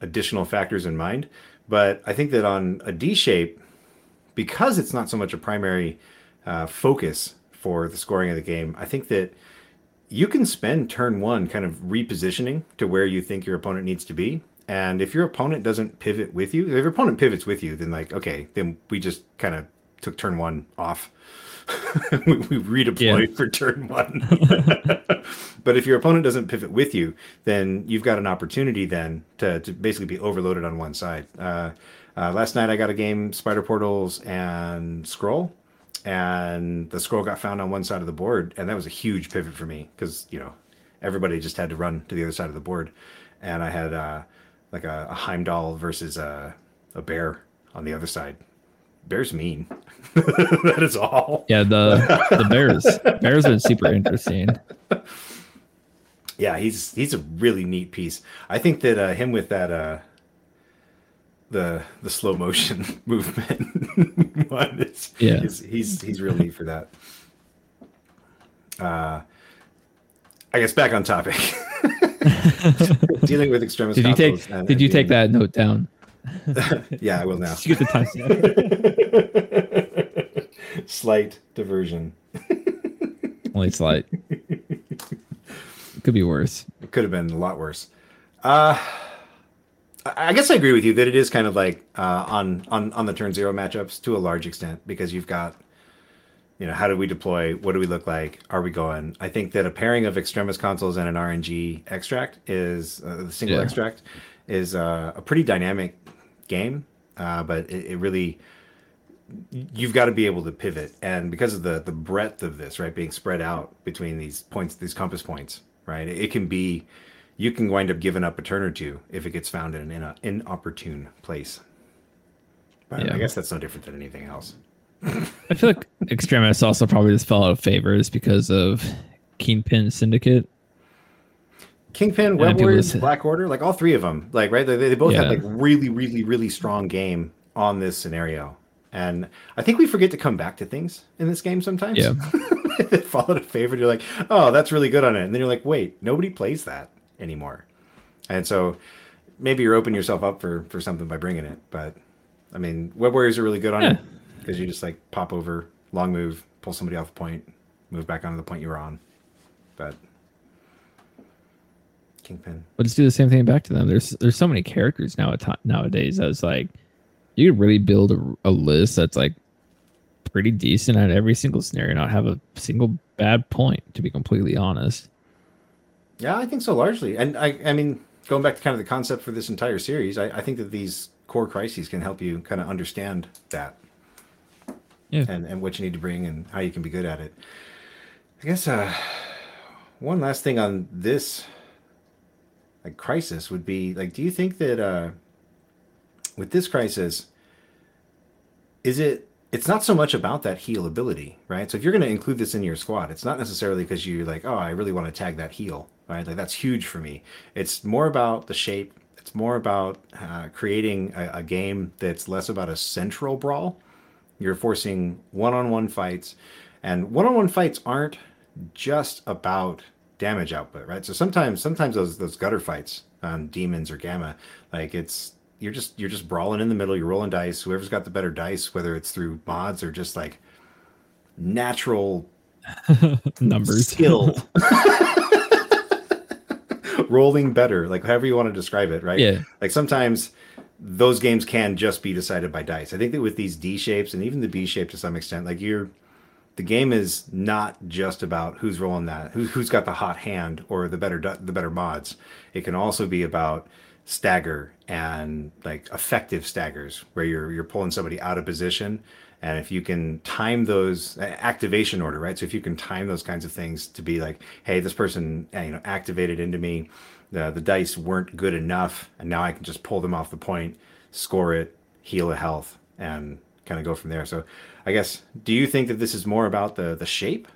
additional factors in mind. But I think that on a D shape, because it's not so much a primary uh, focus for the scoring of the game, I think that you can spend turn one kind of repositioning to where you think your opponent needs to be. And if your opponent doesn't pivot with you, if your opponent pivots with you, then like, okay, then we just kind of took turn one off. we, we redeploy Yeah. for turn one. but if your opponent doesn't pivot with you, then you've got an opportunity then to, to basically be overloaded on one side. Uh, uh, last night I got a game Spider Portals and Scroll, and the Scroll got found on one side of the board, and that was a huge pivot for me because you know everybody just had to run to the other side of the board, and I had uh, like a, a Heimdall versus a, a bear on the other side. Bear's mean. that is all. Yeah, the the Bears. Bears been super interesting. Yeah, he's he's a really neat piece. I think that uh, him with that uh, the the slow motion movement one is, Yeah. is he's he's real neat for that. Uh, I guess back on topic. Dealing with extremis. Did you take Did you take that note down? Yeah, I will now. You get the timestamp? Slight diversion. Only slight. Could be worse. It could have been a lot worse. Uh, I guess I agree with you that it is kind of like uh, on on on the turn zero matchups to a large extent because you've got, you know, how do we deploy? What do we look like? Are we going? I think that a pairing of extremis consoles and an RNG extract is uh, the single Yeah. extract is uh, a pretty dynamic game, uh, but it, it really you've got to be able to pivot. And because of the the breadth of this right being spread out between these points these compass points right it, can be you can wind up giving up a turn or two if it gets found in an in, inopportune place. But Yeah. i guess that's no different than anything else. I feel like extremis also probably just fell out of favors because of Kingpin Syndicate. kingpin web warriors black order like all three of them. Like right they, they both had like really really really strong game on this scenario and i think we forget to come back to things in this game sometimes Yeah. it followed a favorite. You're like, oh, that's really good on it. And then you're like, wait, nobody plays that anymore. And so maybe you're opening yourself up for for something by bringing it. But I mean, web warriors are really good on Yeah. it because you just like pop over, long move, pull somebody off the point, move back onto the point you were on. But kingpin, But just do the same thing back to them. There's there's so many characters now nowadays that's like you could really build a, a list that's like pretty decent at every single scenario, not have a single bad point. To be completely honest. yeah, I think so largely. And I, I mean, going back to kind of the concept for this entire series, I, I think that these core crises can help you kind of understand that Yeah. and, and what you need to bring and how you can be good at it. I guess uh, one last thing on this like crisis would be like, do you think that uh, with this crisis, is it? It's not so much about that heal ability, right? So if you're going to include this in your squad, it's not necessarily because you're like, oh, I really want to tag that heal, right? Like that's huge for me. It's more about the shape. It's more about uh, creating a, a game that's less about a central brawl you're forcing one-on-one fights, and one-on-one fights aren't just about damage output, right? So sometimes, sometimes those those gutter fights on demons or gamma, like it's you're just you're just brawling in the middle. You're rolling dice. Whoever's got the better dice, whether it's through mods or just like natural Numbers. skill. rolling better like however you want to describe it right Yeah. like sometimes those games can just be decided by dice i think that with these d shapes and even the b shape to some extent like you're the game is not just about who's rolling that who, who's got the hot hand or the better the better mods it can also be about stagger and like effective staggers where you're you're pulling somebody out of position. And if you can time those activation order right? So if you can time those kinds of things to be like hey this person uh, you know activated into me. The the dice weren't good enough and now i can just pull them off the point score it heal a health and kind of go from there. So i guess do you think that this is more about the the shape?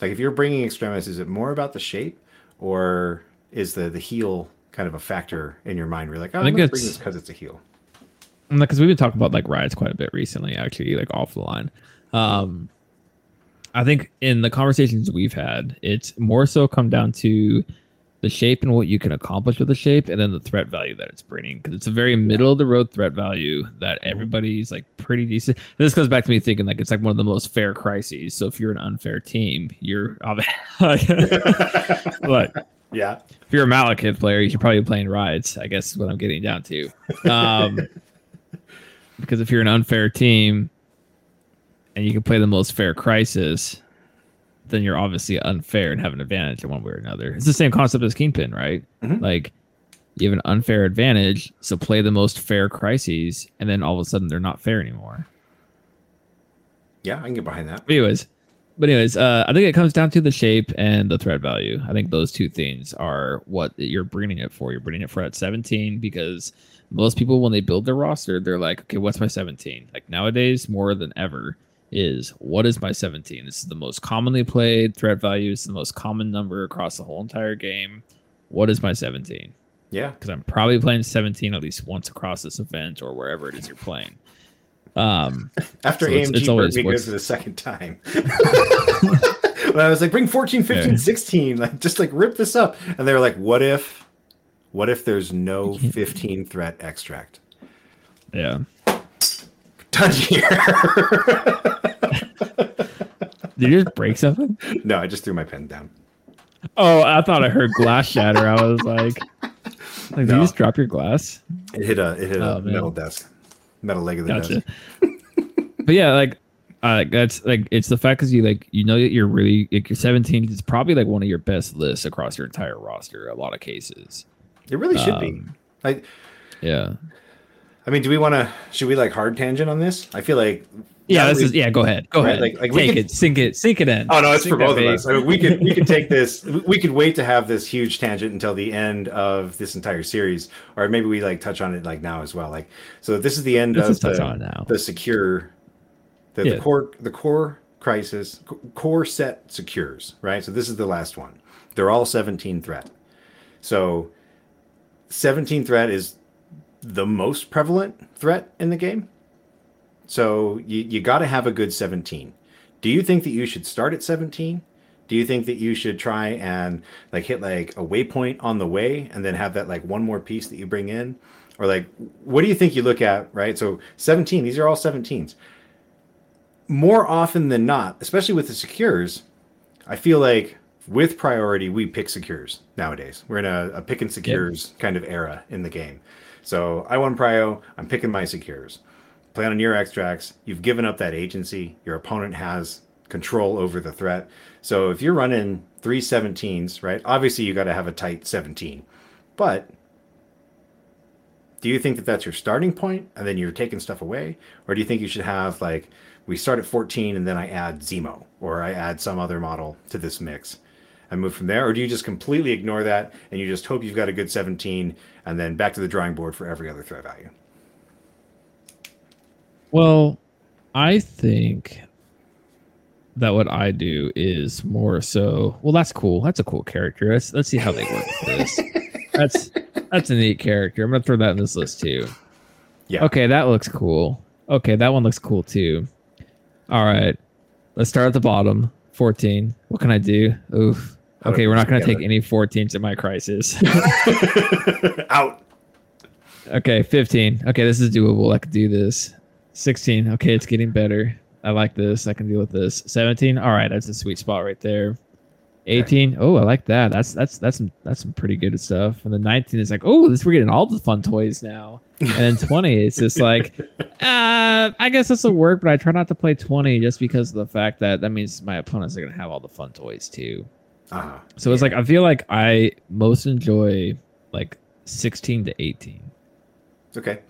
Like if you're bringing extremis is it more about the shape or is the the heal kind of a factor in your mind where you're like oh, I think i'm it's- because it's a heal because we've been talking about like riots quite a bit recently, actually, like off the line. Um, I think in the conversations we've had, it's more so come down to the shape and what you can accomplish with the shape, and then the threat value that it's bringing. Because it's a very middle of the road threat value that everybody's like pretty decent. This goes back to me thinking like it's like one of the most fair crises. So if you're an unfair team, you're but yeah if you're a Malekith player, you should probably be playing riots. I guess is what I'm getting down to. Um, because if you're an unfair team, and you can play the most fair crisis, then you're obviously unfair and have an advantage in one way or another. It's the same concept as Kingpin, right? Mhm. Like you have an unfair advantage, so play the most fair crises, and then all of a sudden they're not fair anymore. Yeah, I can get behind that. Anyways, but anyways, uh, I think it comes down to the shape and the threat value. I think those two things are what you're bringing it for. You're bringing it for at 17 because most people when they build their roster, they're like, okay, what's my 17? Like nowadays, more than ever, is what is my 17? This is the most commonly played threat value. It's the most common number across the whole entire game. What is my 17? Yeah, Because I'm probably playing 17 at least once across this event or wherever it is you're playing. Um, after So it's- AMG it's burnt always good for the second time. I was like, bring 14, 15, Yeah. 16, like just like rip this up. And they were like, what if, what if there's no 15 threat extract? yeah. Done here. Did you just break something? no, I just threw my pen down. Oh, I thought I heard glass shatter. I was like, like did you just drop your glass? It hit a it hit Oh, a man. metal desk, metal leg of the Gotcha. but yeah, like, uh, that's like it's the fact because you like you know that you're really like you're 17. It's probably like one of your best lists across your entire roster. A lot of cases. It really should be. Um, Like, Yeah. I mean, do we want to? Should we like hard tangent on this? I feel like. Yeah. This is yeah. Go ahead. Go Right, ahead. like- like we Take can- it. Sink it. Sink it in. Oh no, it's Sink for both of us. I mean, we could we could take this. We could wait to have this huge tangent until the end of this entire series, or maybe we like touch on it like now as well. Like, so this is the end Let's of the, now. the secure, the, Yeah. the core the core crisis core set secures right. So this is the last one. They're all 17 threat. So 17 threat is the most prevalent threat in the game. So you, you got to have a good 17. Do you think that you should start at 17? Do you think that you should try and like hit like a waypoint on the way and then have that like one more piece that you bring in? Or like what do you think you look at, right? So 17, these are all 17s. More often than not, especially with the secures, I feel like with priority we pick secures nowadays. We're in a, a pick and secures kind of era in the game. So I won prio, I'm picking my secures plan on your extracts. You've given up that agency. Your opponent has control over the threat. So if you're running three 17s, right? Obviously, you got to have a tight 17. But do you think that that's your starting point and then you're taking stuff away? Or do you think you should have like, we start at 14 and then I add Zemo or I add some other model to this mix and move from there? Or do you just completely ignore that and you just hope you've got a good 17 and then back to the drawing board for every other threat value? Well, I think that what I do is more so. Well, that's cool. That's a cool character. Let's let's see how they work with this. That's that's a neat character. I'm gonna throw that in this list too. Yeah. Okay, that looks cool. Okay, that one looks cool too. All right, let's start at the bottom. 14. What can I do? Oof. Okay, we're not gonna together. take any 14s in my crisis. Out. Okay, 15. Okay, this is doable. I can do this. 16. Okay, it's getting better. I like this. I can deal with this. 17. All right, that's a sweet spot right there. 18. Oh, I like that. That's that's that's some that's some pretty good stuff. And then 19 is like, oh, this we're getting all the fun toys now. And then 20, it's just like, uh, I guess this will work, but I try not to play 20 just because of the fact that that means my opponents are gonna have all the fun toys too. Uh-huh. So it's like I feel like I most enjoy like 16 to 18. It's okay.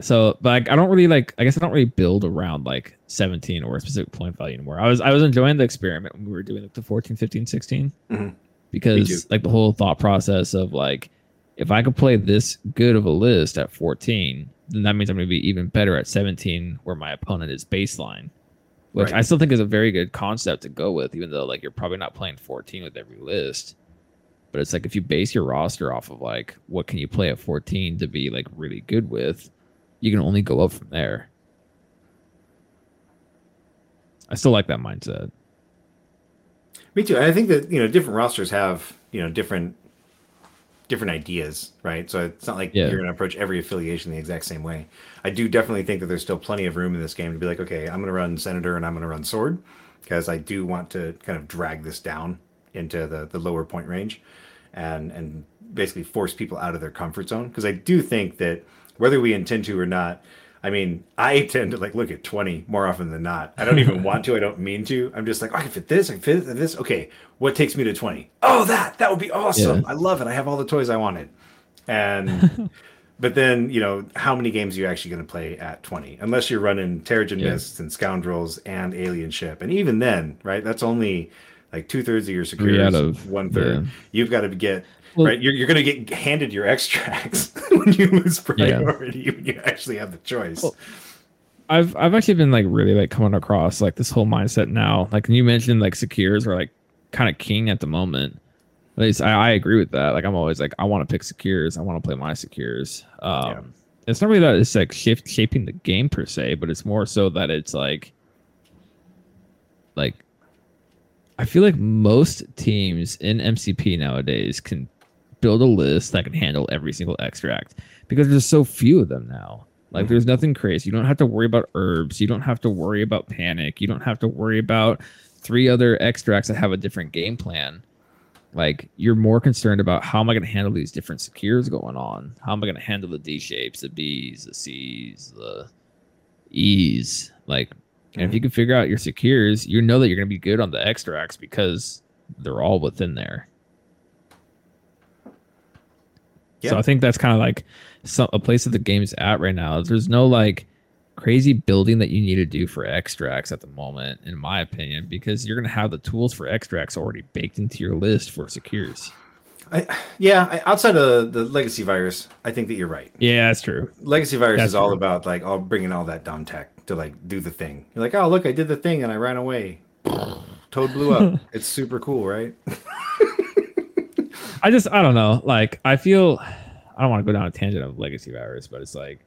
So, but like, I don't really like. I guess I don't really build around like 17 or a specific point value anymore. I was I was enjoying the experiment when we were doing like the 14, 15, 16 Mhm. Because like the whole thought process of like if I could play this good of a list at 14, then that means I'm going to be even better at 17 where my opponent is baseline. Which Right. I still think is a very good concept to go with, even though like you're probably not playing 14 with every list. But it's like if you base your roster off of like what can you play at 14 to be like really good with, you can only go up from there. I still like that mindset. Me too. I think that you know different rosters have you know different different ideas, right? So it's not like Yeah. you're going to approach every affiliation the exact same way. I do definitely think that there's still plenty of room in this game to be like, okay, I'm going to run Senator and I'm going to run Sword because I do want to kind of drag this down into the the lower point range and and basically force people out of their comfort zone because I do think that whether we intend to or not, I mean, I tend to like look at 20 more often than not. I don't even want to. I don't mean to. I'm just like, oh, I can fit this. I can fit this. Okay, what takes me to 20? Oh, that. That would be awesome. Yeah. I love it. I have all the toys I wanted. And but then you know how many games are you actually going to play at 20 unless you're running terrigen yeah. mists and scoundrels and alien ship and even then right that's only like two-thirds of your of one third yeah. you've got to get well, right you're, you're going to get handed your extracts when you lose priority yeah. when you actually have the choice well, I've I've actually been like really like coming across like this whole mindset now. Like you mentioned, like secures are like kind of king at the moment. At least I, I agree with that. Like I'm always like I want to pick secures. I want to play my secures. Um, yeah. It's not really that it's like shift shaping the game per se, but it's more so that it's like like I feel like most teams in MCP nowadays can build a list that can handle every single extract because there's so few of them now. Like mm-hmm. there's nothing crazy. You don't have to worry about herbs. You don't have to worry about panic. You don't have to worry about three other extracts that have a different game plan. Like you're more concerned about how am I going to handle these different secures going on? How am I going to handle the D shapes, the B's, the C's, the E's? Like, and if you can figure out your secures, you know that you're going to be good on the extracts because they're all within there. Yeah. So I think that's kind of like some, a place that the game's at right now. There's no like crazy building that you need to do for extracts at the moment, in my opinion, because you're going to have the tools for extracts already baked into your list for secures. I, yeah, I, outside of the legacy virus, I think that you're right. Yeah, that's true. Legacy virus that's is all about like all bringing all that dumb tech to like do the thing. You're like, oh look, I did the thing and I ran away. Toad blew up. it's super cool, right? I just I don't know. Like I feel I don't want to go down a tangent of legacy virus, but it's like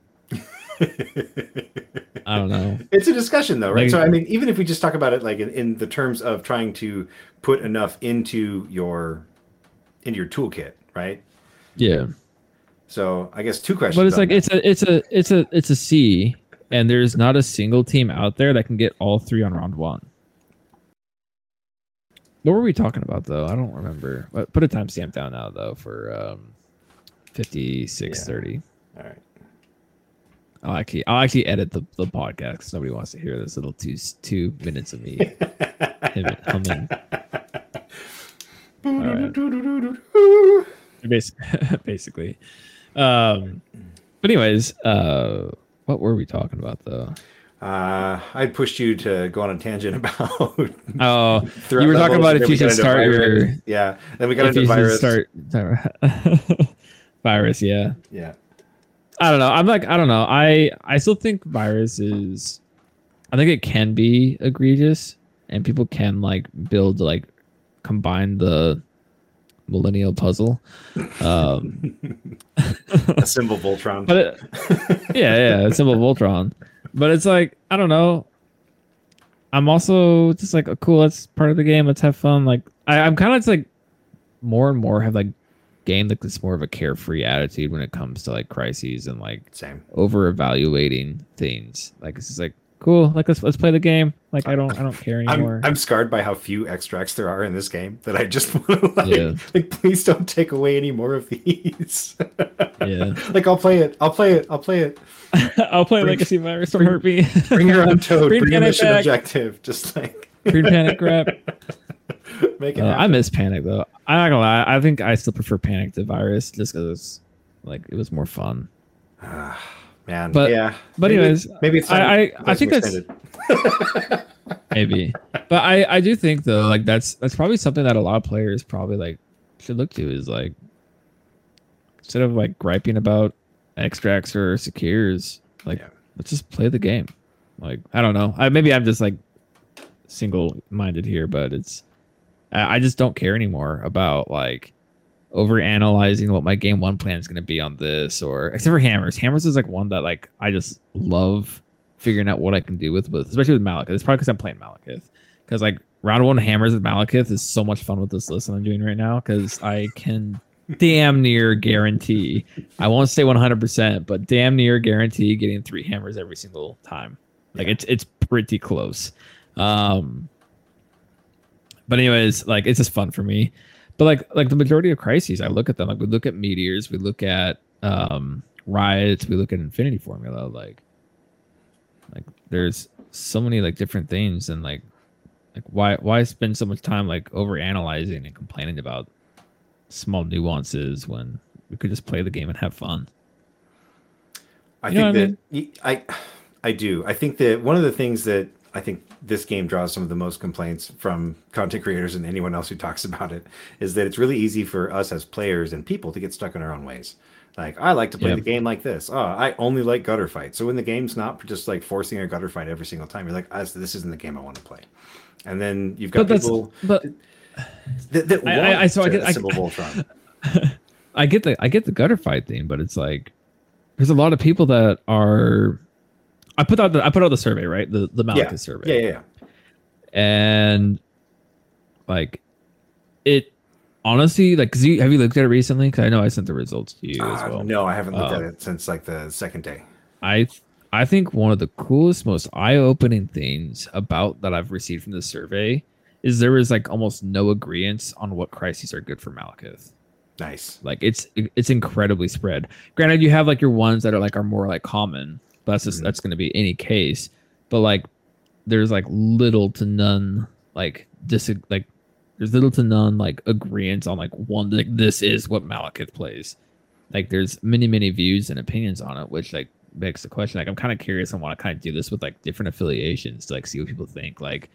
I don't know. It's a discussion though, right? Like, so I mean, even if we just talk about it like in, in, the terms of trying to put enough into your into your toolkit, right? Yeah. So I guess two questions. But it's like that. it's a it's a it's a it's a C, and there's not a single team out there that can get all three on round one. What were we talking about though? I don't remember. But put a timestamp down now though for um, fifty six thirty. All right. I'll actually I'll actually edit the, the podcast because nobody wants to hear this little two two minutes of me humming. Basically, basically. Um, but anyways, uh, what were we talking about though? Uh, I pushed you to go on a tangent about. oh, you were talking about if you should start your yeah. Then we got into virus. Start virus, yeah, yeah. I don't know. I'm like I don't know. I I still think virus is. I think it can be egregious, and people can like build like combine the millennial puzzle. Um, a symbol Voltron. But it, yeah, yeah, a symbol Voltron. But it's like I don't know. I'm also just like, oh, cool. That's part of the game. Let's have fun. Like I, I'm kind of like more and more have like gained like this more of a carefree attitude when it comes to like crises and like same over evaluating things. Like it's just like cool, like let's let's play the game. Like I don't I don't care anymore. I'm, I'm scarred by how few extracts there are in this game that I just like, yeah. like please don't take away any more of these. yeah. Like I'll play it. I'll play it. I'll play it. I'll play bring, Legacy Virus from Hurt Me. bring your own toad. bring, bring a mission back. objective. Just like Green Panic Grab. Make it. Uh, I miss Panic though. I'm not gonna lie. I think I still prefer Panic to Virus just because like it was more fun. Man, but yeah. But maybe, anyways, maybe it's I I, I think that's maybe. But I I do think though like that's that's probably something that a lot of players probably like should look to is like instead of like griping about extracts or secures, like yeah. let's just play the game. Like I don't know. I maybe I'm just like single minded here, but it's I just don't care anymore about like over analyzing what my game one plan is going to be on this or except for hammers hammers is like one that like i just love figuring out what i can do with with especially with malekith it's probably because i'm playing malekith because like round one hammers with malekith is so much fun with this list that i'm doing right now because i can damn near guarantee i won't say 100% but damn near guarantee getting three hammers every single time like yeah. it's it's pretty close um but anyways, like it's just fun for me. But like like the majority of crises, I look at them. Like we look at meteors, we look at um riots, we look at infinity formula. Like like there's so many like different things and like like why why spend so much time like over analyzing and complaining about small nuances when we could just play the game and have fun. I You think what I that I, I do. I think that one of the things that I think this game draws some of the most complaints from content creators and anyone else who talks about it is that it's really easy for us as players and people to get stuck in our own ways. Like I like to play Yeah. the game like this. Oh, I only like gutter fight. So when the game's not just like forcing a gutter fight every single time, you're like, "Ah, this isn't the game I want to play. And then you've got But people but that, that I- I- so I get- I- Voltron. I get the I get the gutter fight thing, but it's like there's a lot of people that are. I put out the I put out the survey right the the Malekith yeah. survey yeah, yeah, yeah. and like it honestly like 'cause you, have you looked at it recently? Because I know I sent the results to you as Uh, well. no, I haven't looked at Uh, it since like the second day. I I think one of the coolest, most eye-opening things about that I've received from the survey is there was like almost no agreement on what crises are good for Malekith. Nice. Like it's it's incredibly spread. Granted, you have like your ones that are like are more like common, but that's just Mhm. that's going to be any case. But like, there's like little to none like dis like there's little to none like agreement on like one like this is what Malekith plays. Like there's many many views and opinions on it, which like begs the question. Like I'm kind of curious and want to kind of do this with like different affiliations to like see what people think. Like,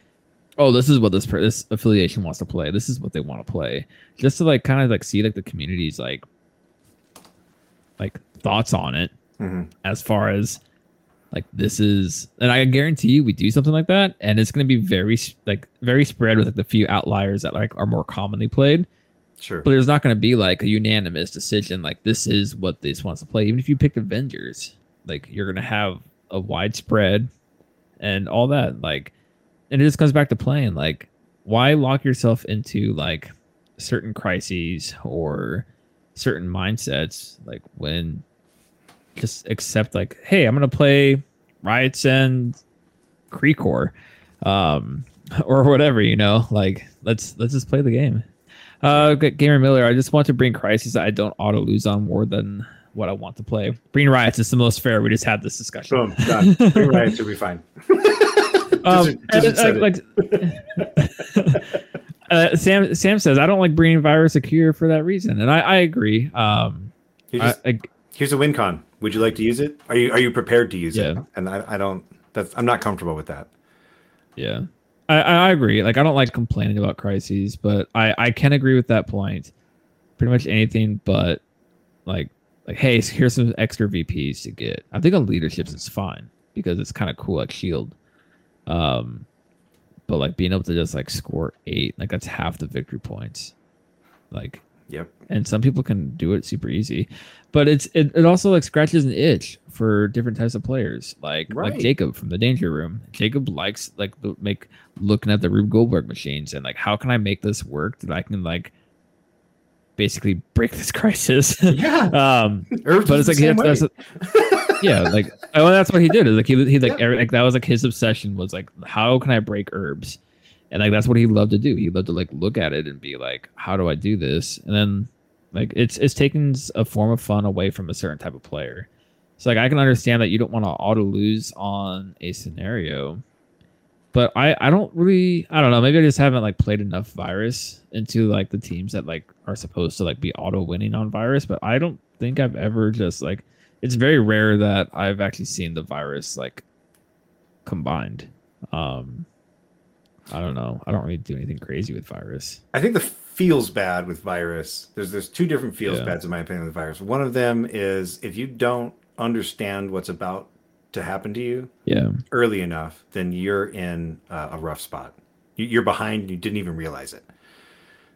oh, this is what this per- this affiliation wants to play. This is what they want to play just to like kind of like see like the community's like like thoughts on it hmm as far as like this is and i guarantee you we do something like that and it's going to be very like very spread with like the few outliers that like are more commonly played Sure. but there's not going to be like a unanimous decision like this is what this wants to play even if you pick avengers like you're going to have a widespread and all that like and it just comes back to playing like why lock yourself into like certain crises or certain mindsets like when just accept like hey i'm gonna play riots and Kree core, um or whatever you know like let's let's just play the game uh gamer miller i just want to bring crises i don't auto lose on more than what i want to play bring riots is the most fair we just had this discussion Boom. Done. Green Riots should be fine. um, Just- just uh, like uh, Sam Sam says I don't like bringing virus secure for that reason, and I, I agree. Um, Here's, I, I, here's a win con. Would you like to use it? Are you are you prepared to use it? And I, I don't. That's I'm not comfortable with that. yeah, I, I I agree. Like I don't like complaining about crises, but I I can agree with that point. Pretty much anything, but like like hey, here's some extra VPs to get. I think on leaderships is fine because it's kind of cool like Shield. Um, but like being able to just like score eight, like that's half the victory points. Like Yep. and some people can do it super easy but it's it, it also like scratches an itch for different types of players like Right. like jacob from the danger room jacob likes like the make looking at the rube goldberg machines and like how can i make this work that i can like basically break this crisis Yeah. um but it's like he same has, way. that's yeah like oh that's what he did. Is like he, he like Yeah. like that was like his obsession was like how can i break herbs? And like that's what he loved to do. He loved to like look at it and be like how do i do this? And then like it's it's taking a form of fun away from a certain type of player. So like i can understand that you don't want to auto lose on a scenario but i i don't really i don't know. Maybe i just haven't like played enough virus into like the teams that like are supposed to like be auto winning on virus but i don't think i've ever just like it's very rare that i've actually seen the virus like combined um i don't know i don't really do anything crazy with virus I think the feels bad with virus. There's there's two different feels Yeah. bads in my opinion with virus. One of them is if you don't understand what's about to happen to you yeah early enough, then you're in uh, a rough spot. You- You're behind. and You didn't even realize it.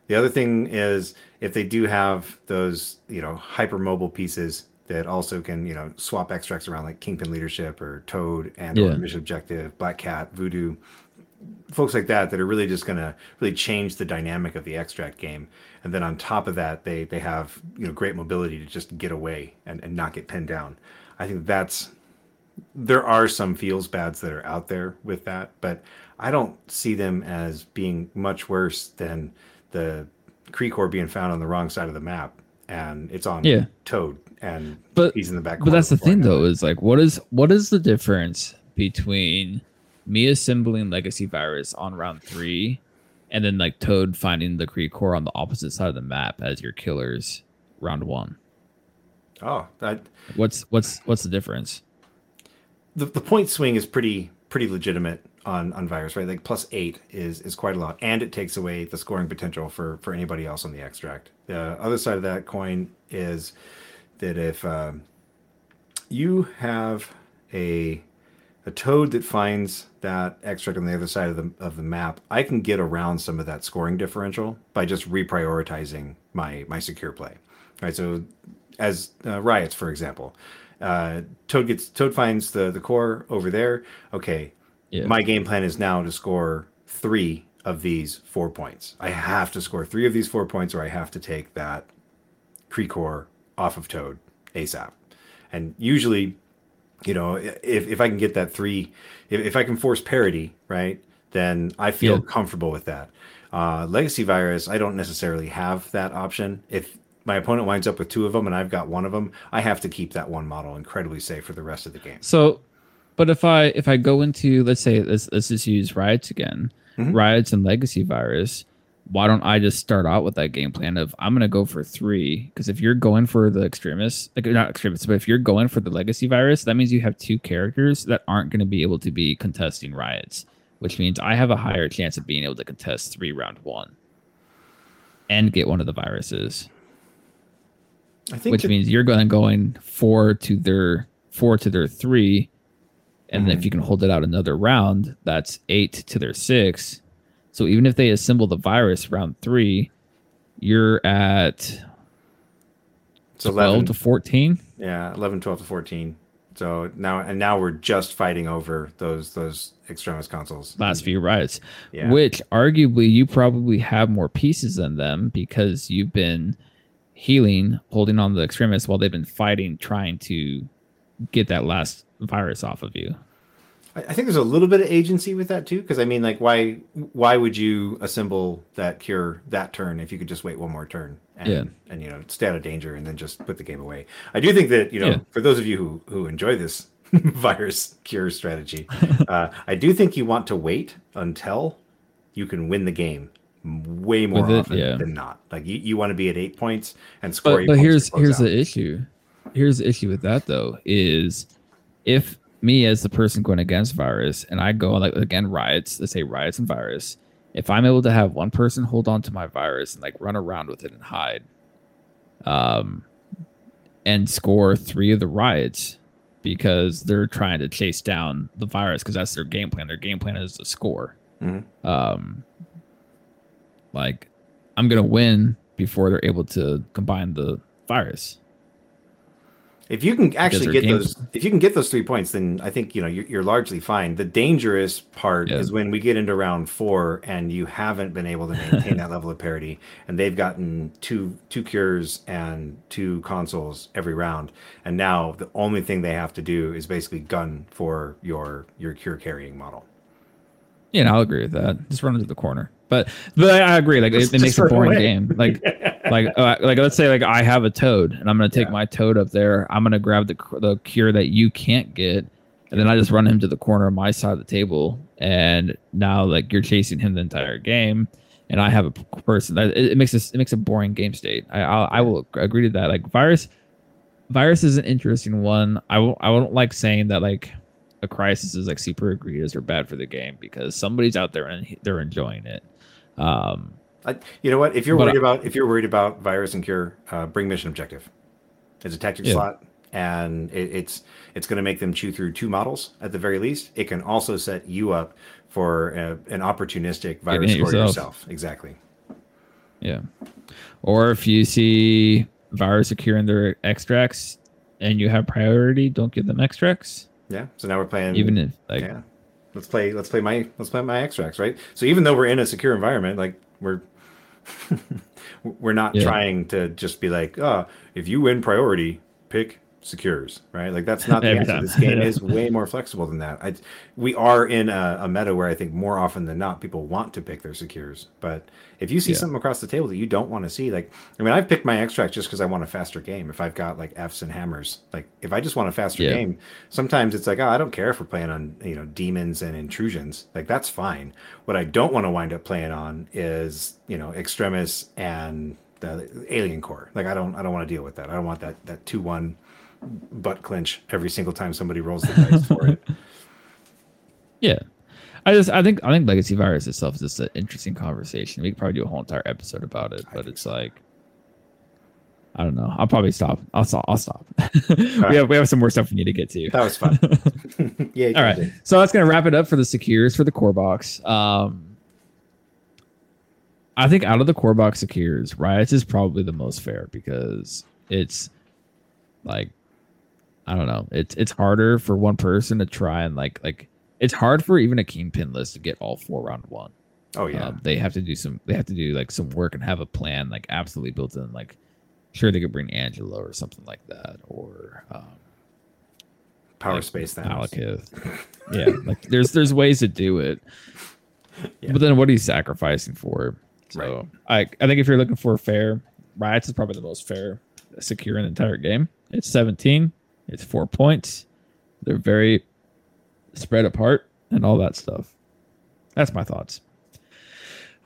The other thing is if they do have those, you know, hypermobile pieces that also can, you know, swap extracts around like Kingpin Leadership or Toad and or Mission Objective, Black Cat, Voodoo, folks like that that are really just going to really change the dynamic of the extract game. And then on top of that, they they have, you know, great mobility to just get away and, and not get pinned down. I think that's there are some feels bads that are out there with that, but I don't see them as being much worse than the Kree core being found on the wrong side of the map and it's on Yeah. Toad and But- he's in the back. but that's the thing though is like what is what is the difference between me assembling Legacy Virus on round three, and then like Toad finding the Kree core on the opposite side of the map as your killers round one. Oh, that What's what's what's the difference? the, the point swing is pretty pretty legitimate on on virus, right? Like plus eight is is quite a lot, and it takes away the scoring potential for for anybody else on the extract. The other side of that coin is that if um, you have a a toad that finds that extract on the other side of the of the map, I can get around some of that scoring differential by just reprioritizing my my secure play. Right. So as uh, riots, for example, uh, Toad gets Toad finds the the core over there. Okay, Yeah. my game plan is now to score three of these four points. I have to score three of these four points, or I have to take that Kree core off of Toad ASAP. And usually, you know, if, if I can get that three, if, if I can force parity, right, then I feel Yeah. comfortable with that. Uh, Legacy Virus, I don't necessarily have that option. If my opponent winds up with two of them and I've got one of them, I have to keep that one model incredibly safe for the rest of the game. So, but if I if I go into let's say let's let's just use riots again, Mhm. riots and legacy virus. Why don't I just start out with that game plan of I'm gonna go for three? Because if you're going for the extremis, like not extremists, but if you're going for the legacy virus, that means you have two characters that aren't gonna be able to be contesting riots, which means I have a higher chance of being able to contest three round one and get one of the viruses I think which means you're going going four to their four to their three, and then Mhm. if you can hold it out another round, that's eight to their six. So even if they assemble the virus round three, you're at it's twelve 11, to fourteen. Yeah, 11, 12 to 14. So now and now we're just fighting over those those extremis consoles. last few riots, Yeah. which arguably you probably have more pieces than them because you've been healing, holding on to the extremis while they've been fighting, trying to get that last virus off of you. I think there's a little bit of agency with that too, because I mean, like, why why would you assemble that cure that turn if you could just wait one more turn and Yeah. and you know stay out of danger and then just put the game away? I do think that you know Yeah. for those of you who who enjoy this virus cure strategy, uh, I do think you want to wait until you can win the game way more With it, often yeah. than not. Like you, you want to be at eight points and score. but but here's here's out. the issue here's the issue with that though is if me as the person going against virus and i go like again riots let's say riots and virus. If i'm able to have one person hold on to my virus and like run around with it and hide um and score three of the riots because they're trying to chase down the virus because that's their game plan. Their game plan is to score. Mhm. um like i'm gonna win before they're able to combine the virus If you can actually get game- those, if you can get those three points, then I think you know you're, you're largely fine. The dangerous part Yeah. is when we get into round four and you haven't been able to maintain that level of parity, and they've gotten two two cures and two consoles every round, and now the only thing they have to do is basically gun for your your cure carrying model. yeah i'll agree with that just run into the corner but but i agree like Just- it, it just makes a boring away. game like like uh, like let's say like i have a toad and i'm gonna take Yeah. my toad up there. I'm gonna grab the the cure that you can't get. And then i just run him to the corner of my side of the table. And now like you're chasing him the entire game. And i have a person that it, it makes this it makes a boring game state. I I'll, i will agree to that. Like virus virus is an interesting one. I won't i won't like saying that like a crisis is like super egregious or bad for the game because somebody's out there and they're enjoying it. Um I, you know what? If you're But worried I- about if you're worried about virus and cure, uh, bring mission objective. It's a tactic Yeah. slot, and it, it's it's going to make them chew through two models at the very least. It can also set you up for uh an opportunistic virus score yourself. yourself. Exactly. Yeah. Or if you see virus secure in their extracts and you have priority, don't give them extracts. Yeah. So now we're playing. Even if like yeah. Let's play. Let's play my. Let's play my extracts. Right. So even though we're in a secure environment, like we're. we're not Yeah. trying to just be like, oh, if you win priority, pick secures, right? Like that's not the answer. time. This game is way more flexible than that. I, we are in a, a meta where I think more often than not people want to pick their secures. But if you see Yeah. something across the table that you don't want to see, like I mean, I've picked my extract just because I want a faster game. If I've got like Fs and hammers, like if I just want a faster Yeah. game, sometimes it's like, oh, I don't care if we're playing on you know demons and intrusions. Like that's fine. What I don't want to wind up playing on is you know extremis and the alien core. Like I don't I don't want to deal with that. I don't want that that two one butt clinch every single time somebody rolls the dice for it. Yeah. I just I think I think legacy virus itself is just an interesting conversation. We could probably do a whole entire episode about it, but it's like I don't know. I'll probably stop. I'll stop. I'll stop. we have we have some more stuff we need to get to. That was fun. yeah. All right. So that's gonna wrap it up for the secures for the core box. Um I think out of the core box secures, riots is probably the most fair because it's like I don't know. It's it's harder for one person to try and like like it's hard for even a kingpin list to get all four round one. Oh yeah. Um, they have to do some they have to do like some work and have a plan like absolutely built in. Like sure they could bring Angela or something like that or um Power like space then. Malekith. yeah, like there's there's ways to do it. Yeah. But then what are you sacrificing for? So I I think if you're looking for fair, Riots is probably the most fair secure in the entire game. It's 17. It's four points. They're very spread apart and all that stuff. That's my thoughts.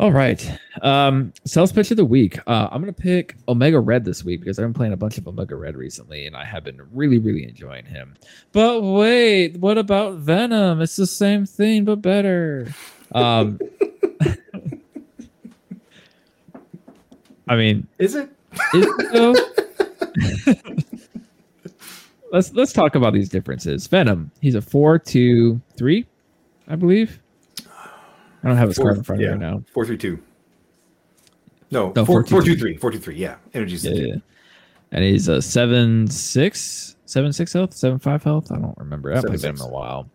All right. Um, sales pitch of the week. Uh, I'm gonna pick Omega Red this week because I've been playing a bunch of Omega Red recently, and I have been really, really enjoying him. But wait, what about Venom? It's the same thing but better. Um, I mean, Is it? is it though? let's let's talk about these differences. Venom, he's a four, two, three, I believe. I don't have his card in front of yeah. me right now. Four three two. No, No, four, four, two, four two three. three. Four two three. Yeah. Energy Yeah, yeah. And he's a seven six, seven six health, seven five health. I don't remember. I haven't played Venom in a while.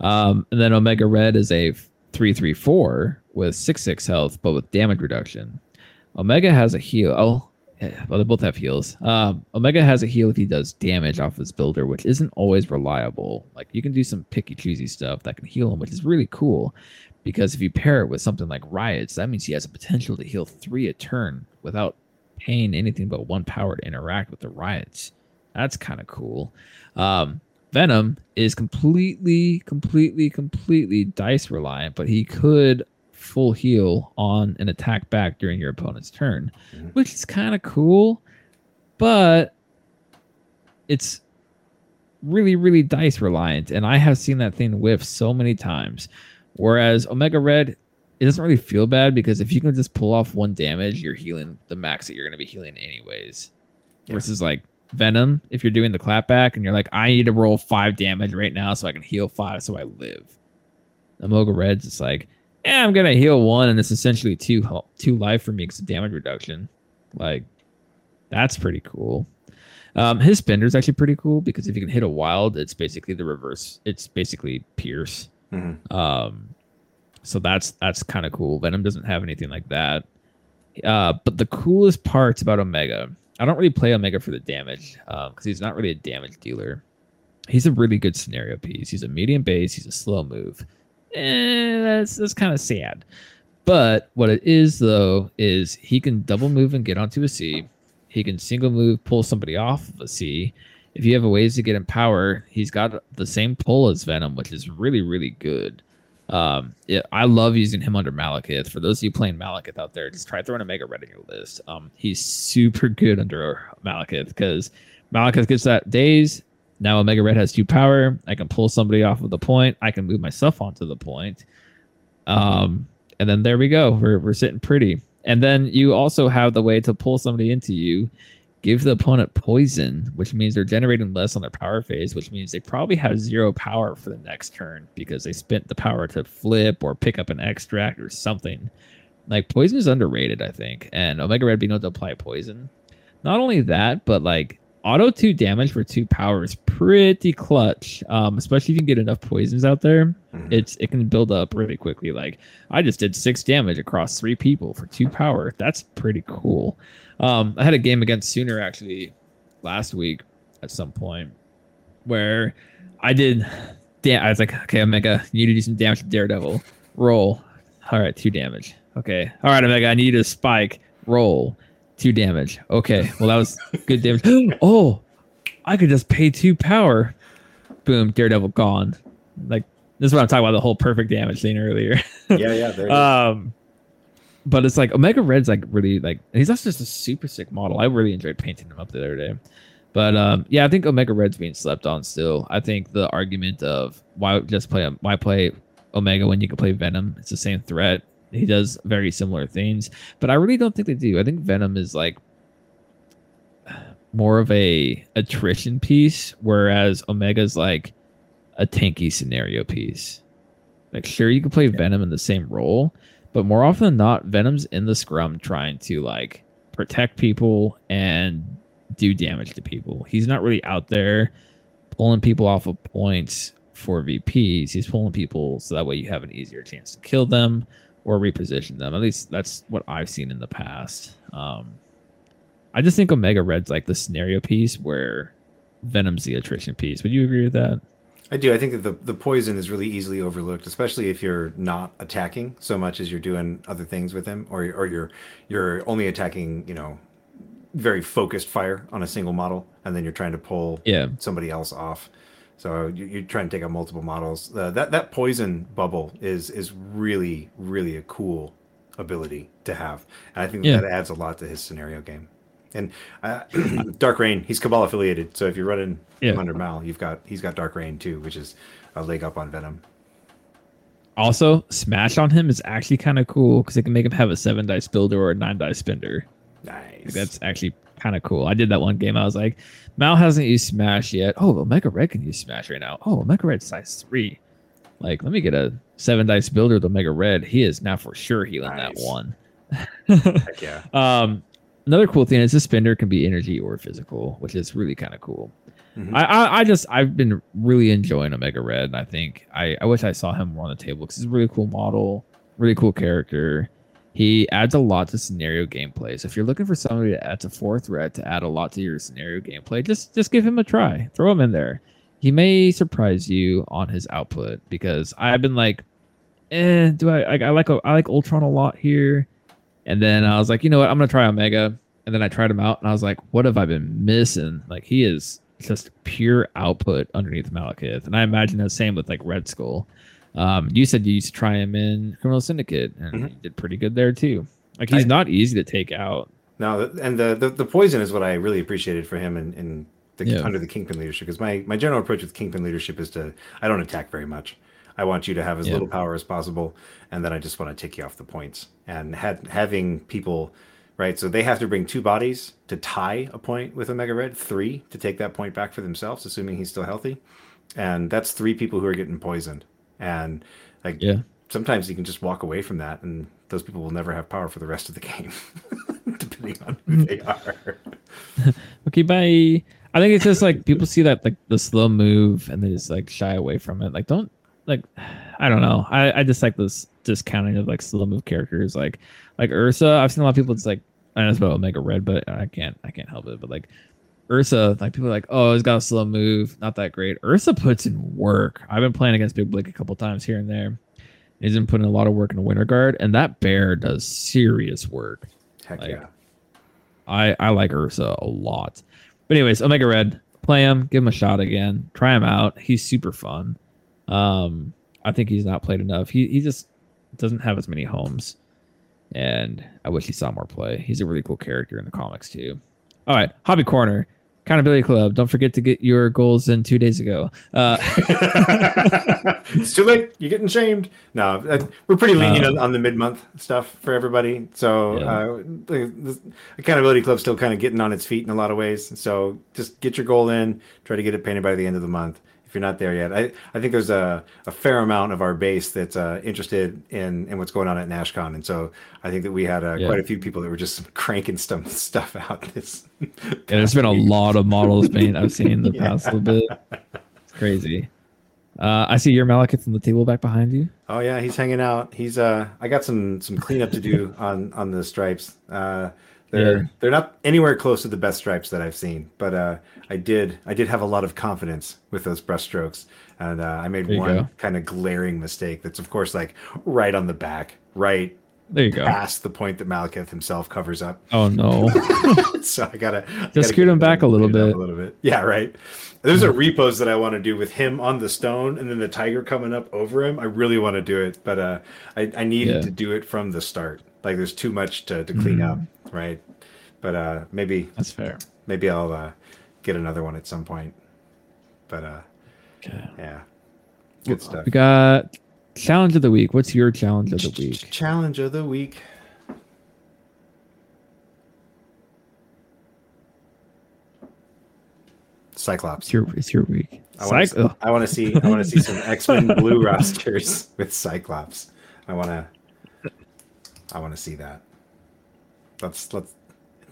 Um, and then Omega Red is a three three four with six six health, but with damage reduction. Omega has a heal. Well, they both have heals. Um, Omega has a heal if he does damage off his builder, which isn't always reliable. Like you can do some picky choosy stuff that can heal him, which is really cool. Because if you pair it with something like riots, that means he has a potential to heal three a turn without paying anything but one power to interact with the riots. That's kind of cool. Um, Venom is completely, completely, completely dice reliant, but he could full heal on an attack back during your opponent's turn, Mhm. which is kind of cool, but it's really, really dice reliant. And I have seen that thing whiff so many times. Whereas Omega Red, it doesn't really feel bad because if you can just pull off one damage, you're healing the max that you're going to be healing anyways. Yeah. Versus like Venom, if you're doing the clapback and you're like, I need to roll five damage right now so I can heal five so I live. Omega Red's just like, yeah, I'm gonna heal one, and it's essentially two two life for me because of damage reduction. Like, that's pretty cool. Um, his spinner is actually pretty cool because if you can hit a wild, it's basically the reverse. It's basically pierce. Mhm. Um, so that's that's kind of cool. Venom doesn't have anything like that. Uh, but the coolest parts about Omega, I don't really play Omega for the damage because he's not really a damage dealer. He's a really good scenario piece. He's a medium base. He's a slow move. Eh, that's that's kind of sad. But what it is though is he can double move and get onto a C. He can single move, pull somebody off of a C. If you have a ways to get in power, he's got the same pull as Venom, which is really really good. Um, yeah, I love using him under Malekith. For those of you playing Malekith out there, just try throwing a Mega Red in your list. Um, he's super good under Malekith because Malekith gets that daze. Now Omega Red has two power. I can pull somebody off of the point. I can move myself onto the point. Um, and then there we go. We're we're sitting pretty. And then you also have the way to pull somebody into you, give the opponent poison, which means they're generating less on their power phase, which means they probably have zero power for the next turn because they spent the power to flip or pick up an extract or something. Like poison is underrated, I think. And Omega Red being able to apply poison. Not only that, but like auto two damage for two power is pretty clutch. Um, especially if you can get enough poisons out there Mhm. it's it can build up really quickly. Like I just did six damage across three people for two power. That's pretty cool. Um, I had a game against Sooner actually last week, at some point where I did. Damn, I was like, okay, Omega, you need to do some damage to Daredevil. Roll. All right, two damage. Okay. All right, Omega, I need a spike. Roll. Two damage. Okay. Well, that was good damage. oh, I could just pay two power. Boom, Daredevil gone. Like this is what I'm talking about the whole perfect damage thing earlier. Yeah, yeah. There um, but it's like Omega Red's like really like he's also just a super sick model. I really enjoyed painting him up the other day. But um, yeah, I think Omega Red's being slept on still. I think the argument of why just play why play Omega when you can play Venom, it's the same threat. He does very similar things, but I really don't think they do. I think Venom is like more of a attrition piece, whereas Omega's like a tanky scenario piece. Like, sure, you can play Venom in the same role, but more often than not, Venom's in the scrum trying to like protect people and do damage to people. He's not really out there pulling people off of points for VPs. He's pulling people so that way you have an easier chance to kill them or reposition them. At least that's what I've seen in the past. Um, I just think Omega Red's like the scenario piece where Venom's the attrition piece. Would you agree with that? I do. I think that the, the poison is really easily overlooked, especially if you're not attacking so much as you're doing other things with him, or or you're you're only attacking, you know, very focused fire on a single model, and then you're trying to pull Yeah. somebody else off. So you, you're trying to take out multiple models. Uh, that that poison bubble is is really really a cool ability to have, and I think Yeah. that adds a lot to his scenario game. And uh, Dark Rain, he's Cabal affiliated, so if you're running Yeah. him under Mal, you've got he's got Dark Rain too, which is a leg up on Venom. Also, Smash on him is actually kind of cool because it can make him have a seven dice builder or a nine dice spender. Nice. Like, that's actually kind of cool. I did that one game. I was like, Mal hasn't used Smash yet. Oh, Omega Red can use Smash right now. Oh, Omega Red size three. Like, let me get a seven dice builder with Omega Red. He is now for sure healing that one. Heck yeah. Um, another cool thing is this spender can be energy or physical, which is really kind of cool. Mhm. I, I I just I've been really enjoying Omega Red, and I think I I wish I saw him more on the table because he's a really cool model, really cool character. He adds a lot to scenario gameplay. So if you're looking for somebody to add to fourth threat to add a lot to your scenario gameplay, just just give him a try. Throw him in there. He may surprise you on his output because I've been like, eh, do I I, I like I like Ultron a lot here, and then I was like, you know what, I'm gonna try Omega, and then I tried him out, and I was like, what have I been missing? Like he is just pure output underneath Malekith, and I imagine the same with like Red Skull. Um, you said you used to try him in Criminal Syndicate, and Mhm. you did pretty good there too. Like he's I- not easy to take out. No, and the, the the poison is what I really appreciated for him in, in the, Yeah. under the Kingpin leadership. Because my my general approach with Kingpin leadership is to I don't attack very much. I want you to have as Yeah. little power as possible, and then I just want to take you off the points. And had having people, right? So they have to bring two bodies to tie a point with Omega Red, three to take that point back for themselves, assuming he's still healthy. And that's three people who are getting poisoned. And like Yeah. sometimes you can just walk away from that, and those people will never have power for the rest of the game, depending on who mm. they are. Okay, bye. I think it's just like people see that like the slow move and they just like shy away from it. Like don't like I don't know. I, I just like this discounting of like slow move characters like like Ursa. I've seen a lot of people it's like I know it's about Omega Red, but I can't I can't help it. But like Ursa, like people are like, oh, he's got a slow move, not that great. Ursa puts in work. I've been playing against Big Blick a couple times here and there. He's been putting a lot of work in the Winter Guard, and that bear does serious work. Heck Like, yeah. I I like Ursa a lot. But anyways, Omega Red, play him, give him a shot again, try him out. He's super fun. Um, I think he's not played enough. He he just doesn't have as many homes, and I wish he saw more play. He's a really cool character in the comics too. All right, hobby corner. Accountability Club. Don't forget to get your goals in two days ago. Uh, it's too late. You're getting shamed. No, uh, we're pretty lenient Uh, on, on the mid-month stuff for everybody. So Yeah. uh, the, the accountability club's still kind of getting on its feet in a lot of ways. So just get your goal in. Try to get it painted by the end of the month. If you're not there yet, I, I think there's a, a fair amount of our base that's uh, interested in, in what's going on at NashCon, and so I think that we had uh, Yeah. quite a few people that were just cranking some stuff out. This yeah, there's been a lot of models made I've seen in the Yeah. past little bit. It's crazy. Uh, I see your Malekith on the table back behind you. Oh yeah, he's hanging out. He's uh, I got some some cleanup to do on on the stripes. Uh, they're Yeah. they're not anywhere close to the best stripes that I've seen, but uh, I did I did have a lot of confidence with those brush strokes, and uh, I made one go. kind of glaring mistake. That's of course like right on the back, right There you go. past the point that Malekith himself covers up. Oh no. so I gotta Just gotta scoot him back a little clean it up bit. A little bit. Yeah, right. There's a repose that I want to do with him on the stone and then the tiger coming up over him. I really want to do it, but uh, I I needed Yeah. to do it from the start. Like there's too much to, to clean up, right? But uh, maybe That's fair. maybe I'll uh, get another one at some point. But uh, Okay. yeah, good stuff. We got challenge of the week. What's your challenge of the week? Challenge of the week. Cyclops. It's your it's your week. I want to. I want to see. I want to see some X Men Blue rosters with Cyclops. I want to. I want to see that. Let's let's.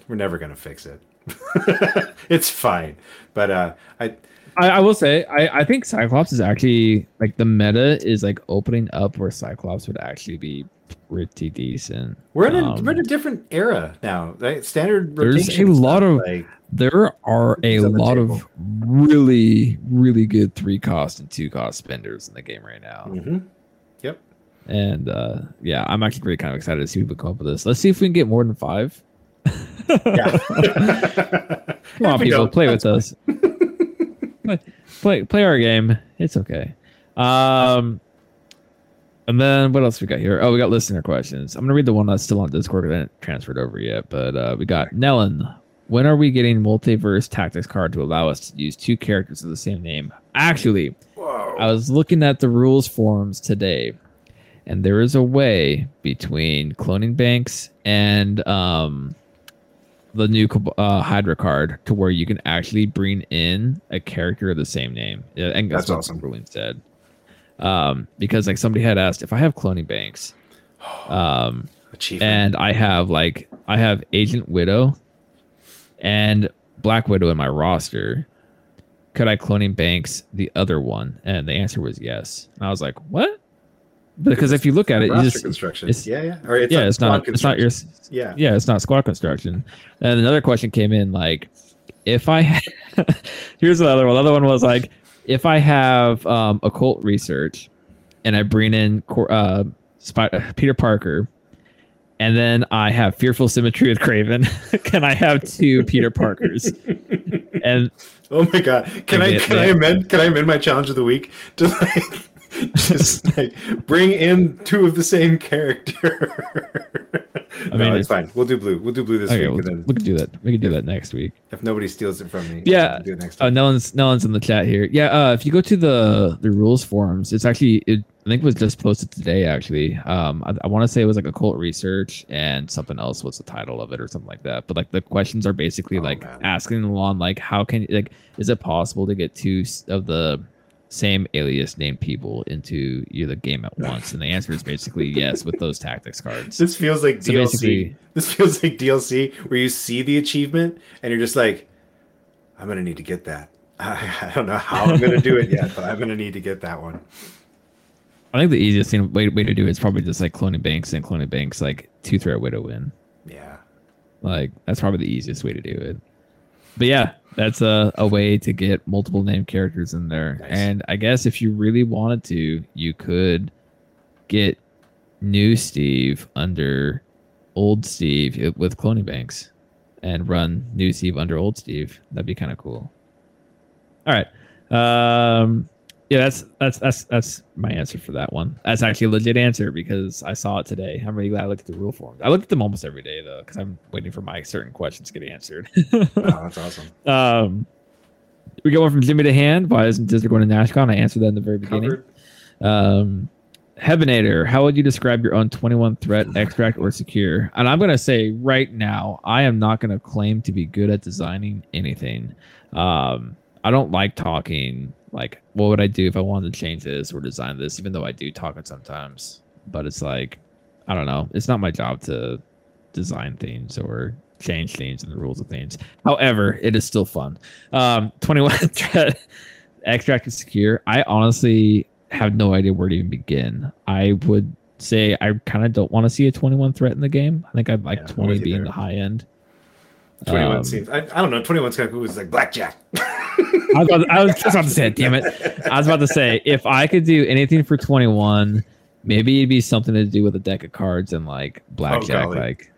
We're never gonna fix it. it's fine, but uh, I I, I will say I, I think Cyclops is actually like the meta is like opening up where Cyclops would actually be pretty decent. we're in a Um, we're in a different era now. Right? Standard. There's a stuff, lot of- like There are a It's on the lot table. of really really good three cost and two cost spenders in the game right now. mhm. Yep. And uh yeah, I'm actually pretty kind of excited to see what we come up with this. Let's see if we can get more than five. Yeah. Come on, people, play that's with us. play, play, play our game. It's okay. Um, and then what else we got here? Oh, we got listener questions. I'm gonna read the one that's still on Discord. I haven't transferred over yet, but uh, we got Nellen. When are we getting multiverse tactics card to allow us to use two characters of the same name? Actually, Whoa. I was looking at the rules forums today, and there is a way between cloning banks and um, the new uh, Hydra card to where you can actually bring in a character of the same name. Yeah, and that's, That's what awesome. ruling said. Um, because like somebody had asked if I have cloning banks, um, Achievement. and I have like I have Agent Widow and Black Widow in my roster. Could I cloning banks the other one? And the answer was yes. And I was like, what? Because if you look at it, roster just construction. it's- yeah, yeah. Or it's yeah, not it's not it's not your. Yeah. yeah, it's not squad construction. And another question came in like, if I had, here's another one. The other one was like, if I have um, occult research, and I bring in uh, Peter Parker, and then I have fearful symmetry with Kraven, can I have two Peter Parkers? And Oh my god! Can I Yeah, can I amend can I amend my challenge of the week to like just like bring in two of the same character? I no, mean, it's fine. We'll do blue. We'll do blue this okay, week, we'll, then we can do that. We can do that next week. if nobody steals it from me, Yeah. do it next Uh, no one's no one's in the chat here. Yeah, uh, if you go to the the rules forums, it's actually it, I think it was just posted today. Actually, um, I, I want to say it was like occult research and something else was the title of it or something like that. But like the questions are basically Oh, like man. asking along like how can like is it possible to get two of the same alias named people into you the game at once? And the answer is basically yes with those tactics cards. This feels like So DLC. This feels like DLC where you see the achievement and you're just like, I'm gonna need to get that. I, I don't know how I'm gonna do it yet, but I'm gonna need to get that one. I think the easiest thing way, way to do it is probably just like cloning banks and cloning banks like two threat widow win. Yeah. Like that's probably the easiest way to do it. But yeah, that's a, a way to get multiple name characters in there. Nice. And I guess if you really wanted to, you could get new Steve under old Steve with cloning banks and run new Steve under old Steve. That'd be kind of cool. All right. Um yeah, that's that's that's that's my answer for that one. That's actually a legit answer because I saw it today. I'm really glad I looked at the rule forms. I look at them almost every day though, because I'm waiting for my certain questions to get answered. Oh, that's awesome. um, we got one from Jimmy DeHand. Why isn't Disney going to NashCon? I answered that in the very beginning. Covered. Um, Heavenator, how would you describe your own 21 threat, extract, or secure? And I'm going to say right now, I am not going to claim to be good at designing anything. Um, I don't like talking like, what would I do if I wanted to change this or design this, even though I do talk it sometimes. But it's like, I don't know. It's not my job to design things or change things and the rules of things. However, it is still fun. Um, 21 threat extract is secure. I honestly have no idea where to even begin. I would say I kind of don't want to see a 21 threat in the game. I think I'd like Yeah, 20 being the high end. 21 Um, seems. I, I don't know. 21's kind of cool. It's like blackjack. I was, about, I was just about to say it. Damn it! I was about to say if I could do anything for 21, maybe it'd be something to do with a deck of cards and like blackjack, golly. like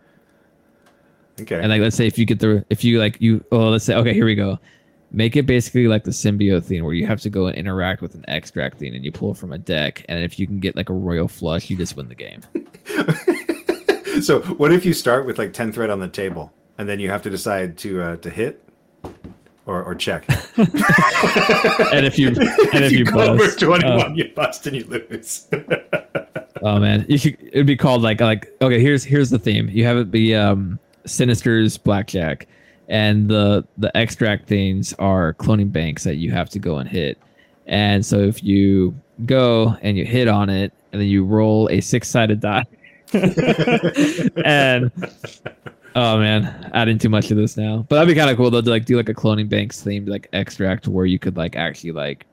Okay. and like let's say if you get the if you like you oh let's say okay here we go, make it basically like the symbiote thing where you have to go and interact with an extract thing and you pull from a deck and if you can get like a royal flush you just win the game. so what if you start with like 10 thread on the table and then you have to decide to uh, to hit or, or check And if you and if you, go over bust, 21 uh, you bust and you lose Oh man, you should. It'd be called like like okay. Here's here's the theme. You have it be um Sinister's blackjack, and the the extract things are cloning banks that you have to go and hit. And so if you go and you hit on it, and then you roll a six sided die, and oh man, adding too much to this now. But that'd be kind of cool though to like do like a cloning banks themed like extract where you could like actually like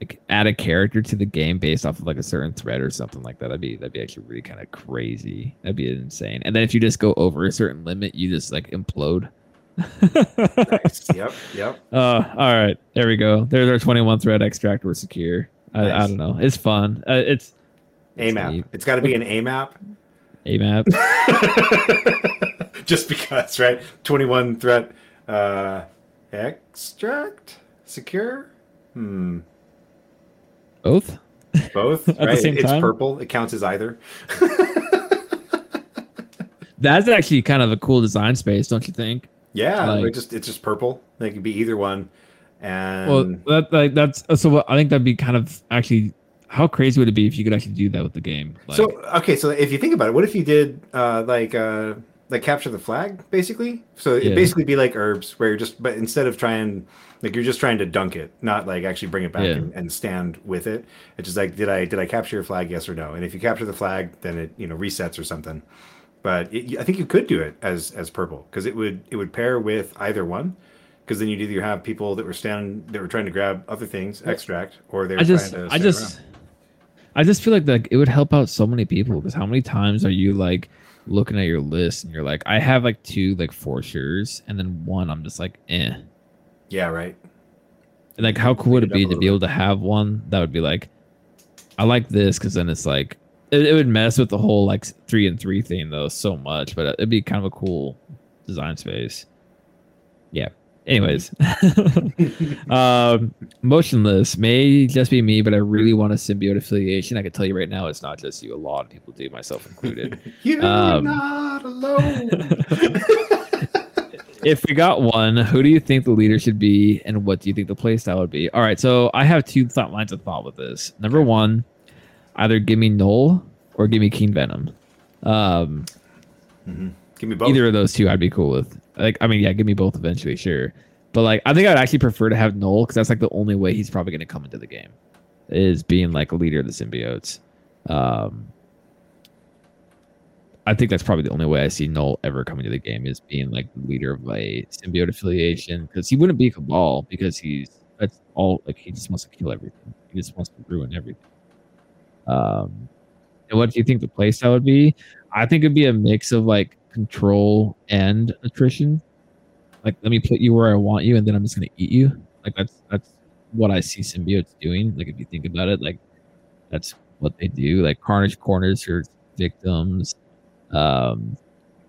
like add a character to the game based off of like a certain thread or something like that. That'd be that'd be actually really kind of crazy. That'd be insane. And then if you just go over a certain limit, you just like implode. nice. yep yep Uh, all right, there we go. There's our 21 thread extract. We're secure. I, I don't know. It's fun. Uh, it's a map neat. it's got to be an a map a map. just because right 21 threat uh extract secure hmm Both. both At the right same it's time? purple it counts as either That's actually kind of a cool design space, don't you think? yeah Like- it just it's just purple they could be either one and Well, that like that's so. I think that'd be kind of actually. How crazy would it be if you could actually do that with the game? Like, so okay, so if you think about it, what if you did uh, like uh, like capture the flag, basically? So Yeah. it basically be like herbs, where you're just but instead of trying like you're just trying to dunk it, not like actually bring it back Yeah. and, and stand with it. It's just like did I did I capture your flag? Yes or no? And if you capture the flag, then it you know resets or something. But it, I think you could do it as as purple because it would it would pair with either one. Because then you'd either have people that were standing that were trying to grab other things, extract, or they were I just, trying to I just, around. I just feel like like it would help out so many people because how many times are you like looking at your list and you're like, I have like two like for sure's and then one I'm just like, eh. yeah, right. And like, how cool would it it be to be able to have one that would be like, I like this because then it's like, it, it would mess with the whole like three and three thing though so much, but it'd be kind of a cool design space. Yeah. Anyways, um, motionless may just be me, but I really want a symbiote affiliation. I can tell you right now, it's not just you. A lot of people do, myself included. You're Um, not alone. if we got one, who do you think the leader should be, and what do you think the playstyle would be? All right, so I have two thought lines of thought with this. Number one, either give me Null or give me King Venom. Um, Give me both. either of those two, I'd be cool with. Like, I mean, yeah, give me both eventually, sure. But like, I think I'd actually prefer to have Null because that's like the only way he's probably going to come into the game, is being like a leader of the symbiotes. Um, I think that's probably the only way I see Null ever coming to the game is being like the leader of a symbiote affiliation because he wouldn't be Cabal because he's that's all like he just wants to kill everything. He just wants to ruin everything. Um, and what do you think the playstyle would be? I think it'd be a mix of like control and attrition. Like, let me put you where I want you, and then I'm just gonna eat you. Like that's that's what I see symbiotes doing. Like if you think about it, like that's what they do. Like Carnage corners your victims. Um,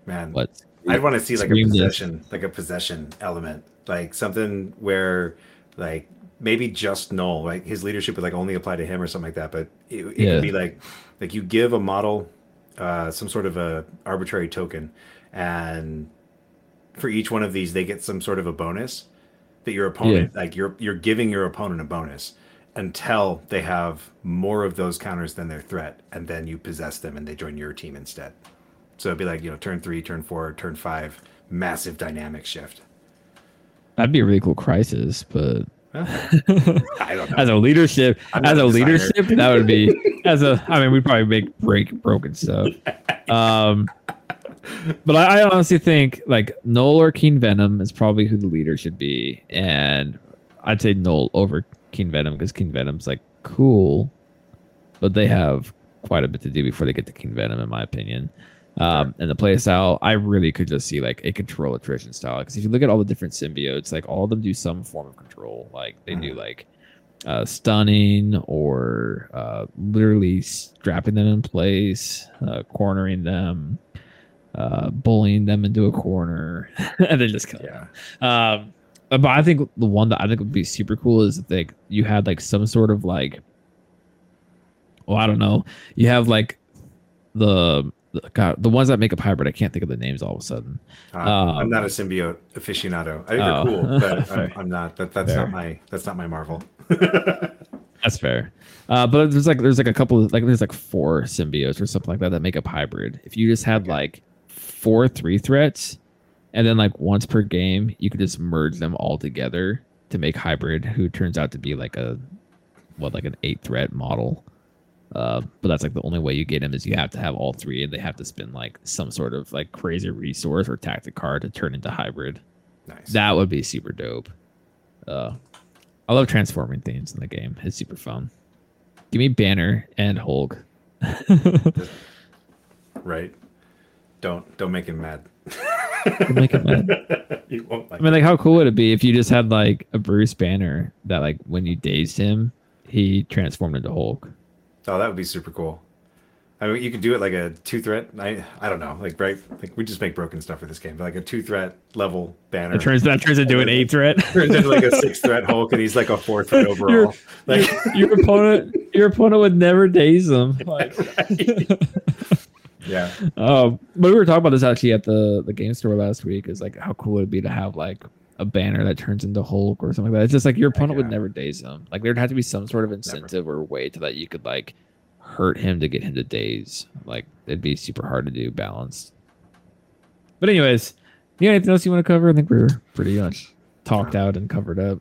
Man, what? I'd want to see like a Scream this. possession, like a possession element, like something where, like maybe just null, like his leadership would like only apply to him or something like that. But it, it Yeah. could be like, like you give a model, uh, some sort of a arbitrary token, and for each one of these, they get some sort of a bonus that your opponent, like you're you're giving your opponent a bonus until they have more of those counters than their threat, and then you possess them and they join your team instead. So it'd be like, you know, turn three, turn four, turn five, massive dynamic shift. That'd be a really cool crisis, but I don't know. As a leadership, as a leadership, that would be as a. I mean, we'd probably make break broken stuff. Um, but I, I honestly think like Null or King Venom is probably who the leader should be, and I'd say Null over King Venom because King Venom's like cool, but they have quite a bit to do before they get to King Venom, in my opinion. Um, and the play style, I really could just see like a control attrition style. Because if you look at all the different symbiotes, like all of them do some form of control. Like they do like uh, stunning or uh, literally strapping them in place, uh, cornering them, uh, bullying them into a corner, and then just killing Yeah. them. Um, but I think the one that I think would be super cool is if like you had like some sort of like, well, I don't know, you have like the- God, the ones that make up hybrid. I can't think of the names all of a sudden. Uh, I'm Um, not a symbiote aficionado. I think Oh. they're cool, but I'm, I'm not. That, that's Fair. not my. That's not my Marvel. That's fair. Uh, but there's like there's like a couple of like there's like four symbiotes or something like that that make up hybrid. If you just had like four three threats, and then like once per game, you could just merge them all together to make hybrid, who turns out to be like a what like an eight threat model. Uh, but that's like the only way you get him is you have to have all three, and they have to spend like some sort of like crazy resource or tactic card to turn into hybrid. nice. That would be super dope. Uh, I love transforming things in the game. It's super fun. Give me Banner and Hulk. right. Don't don't make him mad. Make it mad. you won't like. I mean, like, how cool would it be if you just had like a Bruce Banner that, like, when you dazed him, he transformed into Hulk? Oh, that would be super cool. I mean, you could do it like a two threat. I I don't know, like right, like we just make broken stuff for this game, but like a two threat level banner It turns that turns into an eight threat. turns into like a six threat Hulk, and he's like a four threat overall. Like, your, your opponent, your opponent would never daze him. Like, yeah, Um, but we were talking about this actually at the the game store last week. Is like how cool it'd be to have like a banner that turns into Hulk or something like that. It's just like your opponent would never daze him. Like there'd have to be some sort of incentive or way to that you could like hurt him to get him to daze. Like it'd be super hard to do balanced. But anyways, yeah, anything else you want to cover? I think we're pretty much talked out and covered up.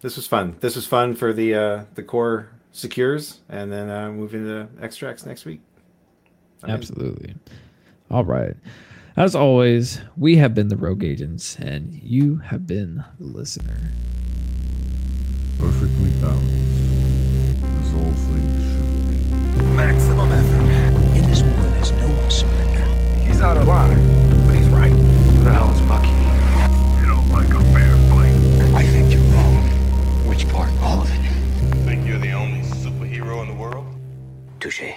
this was fun. This was fun for the uh the core secures, and then uh, move into extracts next week. Absolutely. All right. As always, we have been the Rogue Agents, and you have been the listener. Perfectly balanced, as all things should be. Maximum effort. In this war, there's no surrender. He's out of line, but he's right. Who the hell is Bucky? You don't like a fair fight. I think you're wrong. Which part? All of it. Think you're the only superhero in the world? Touche.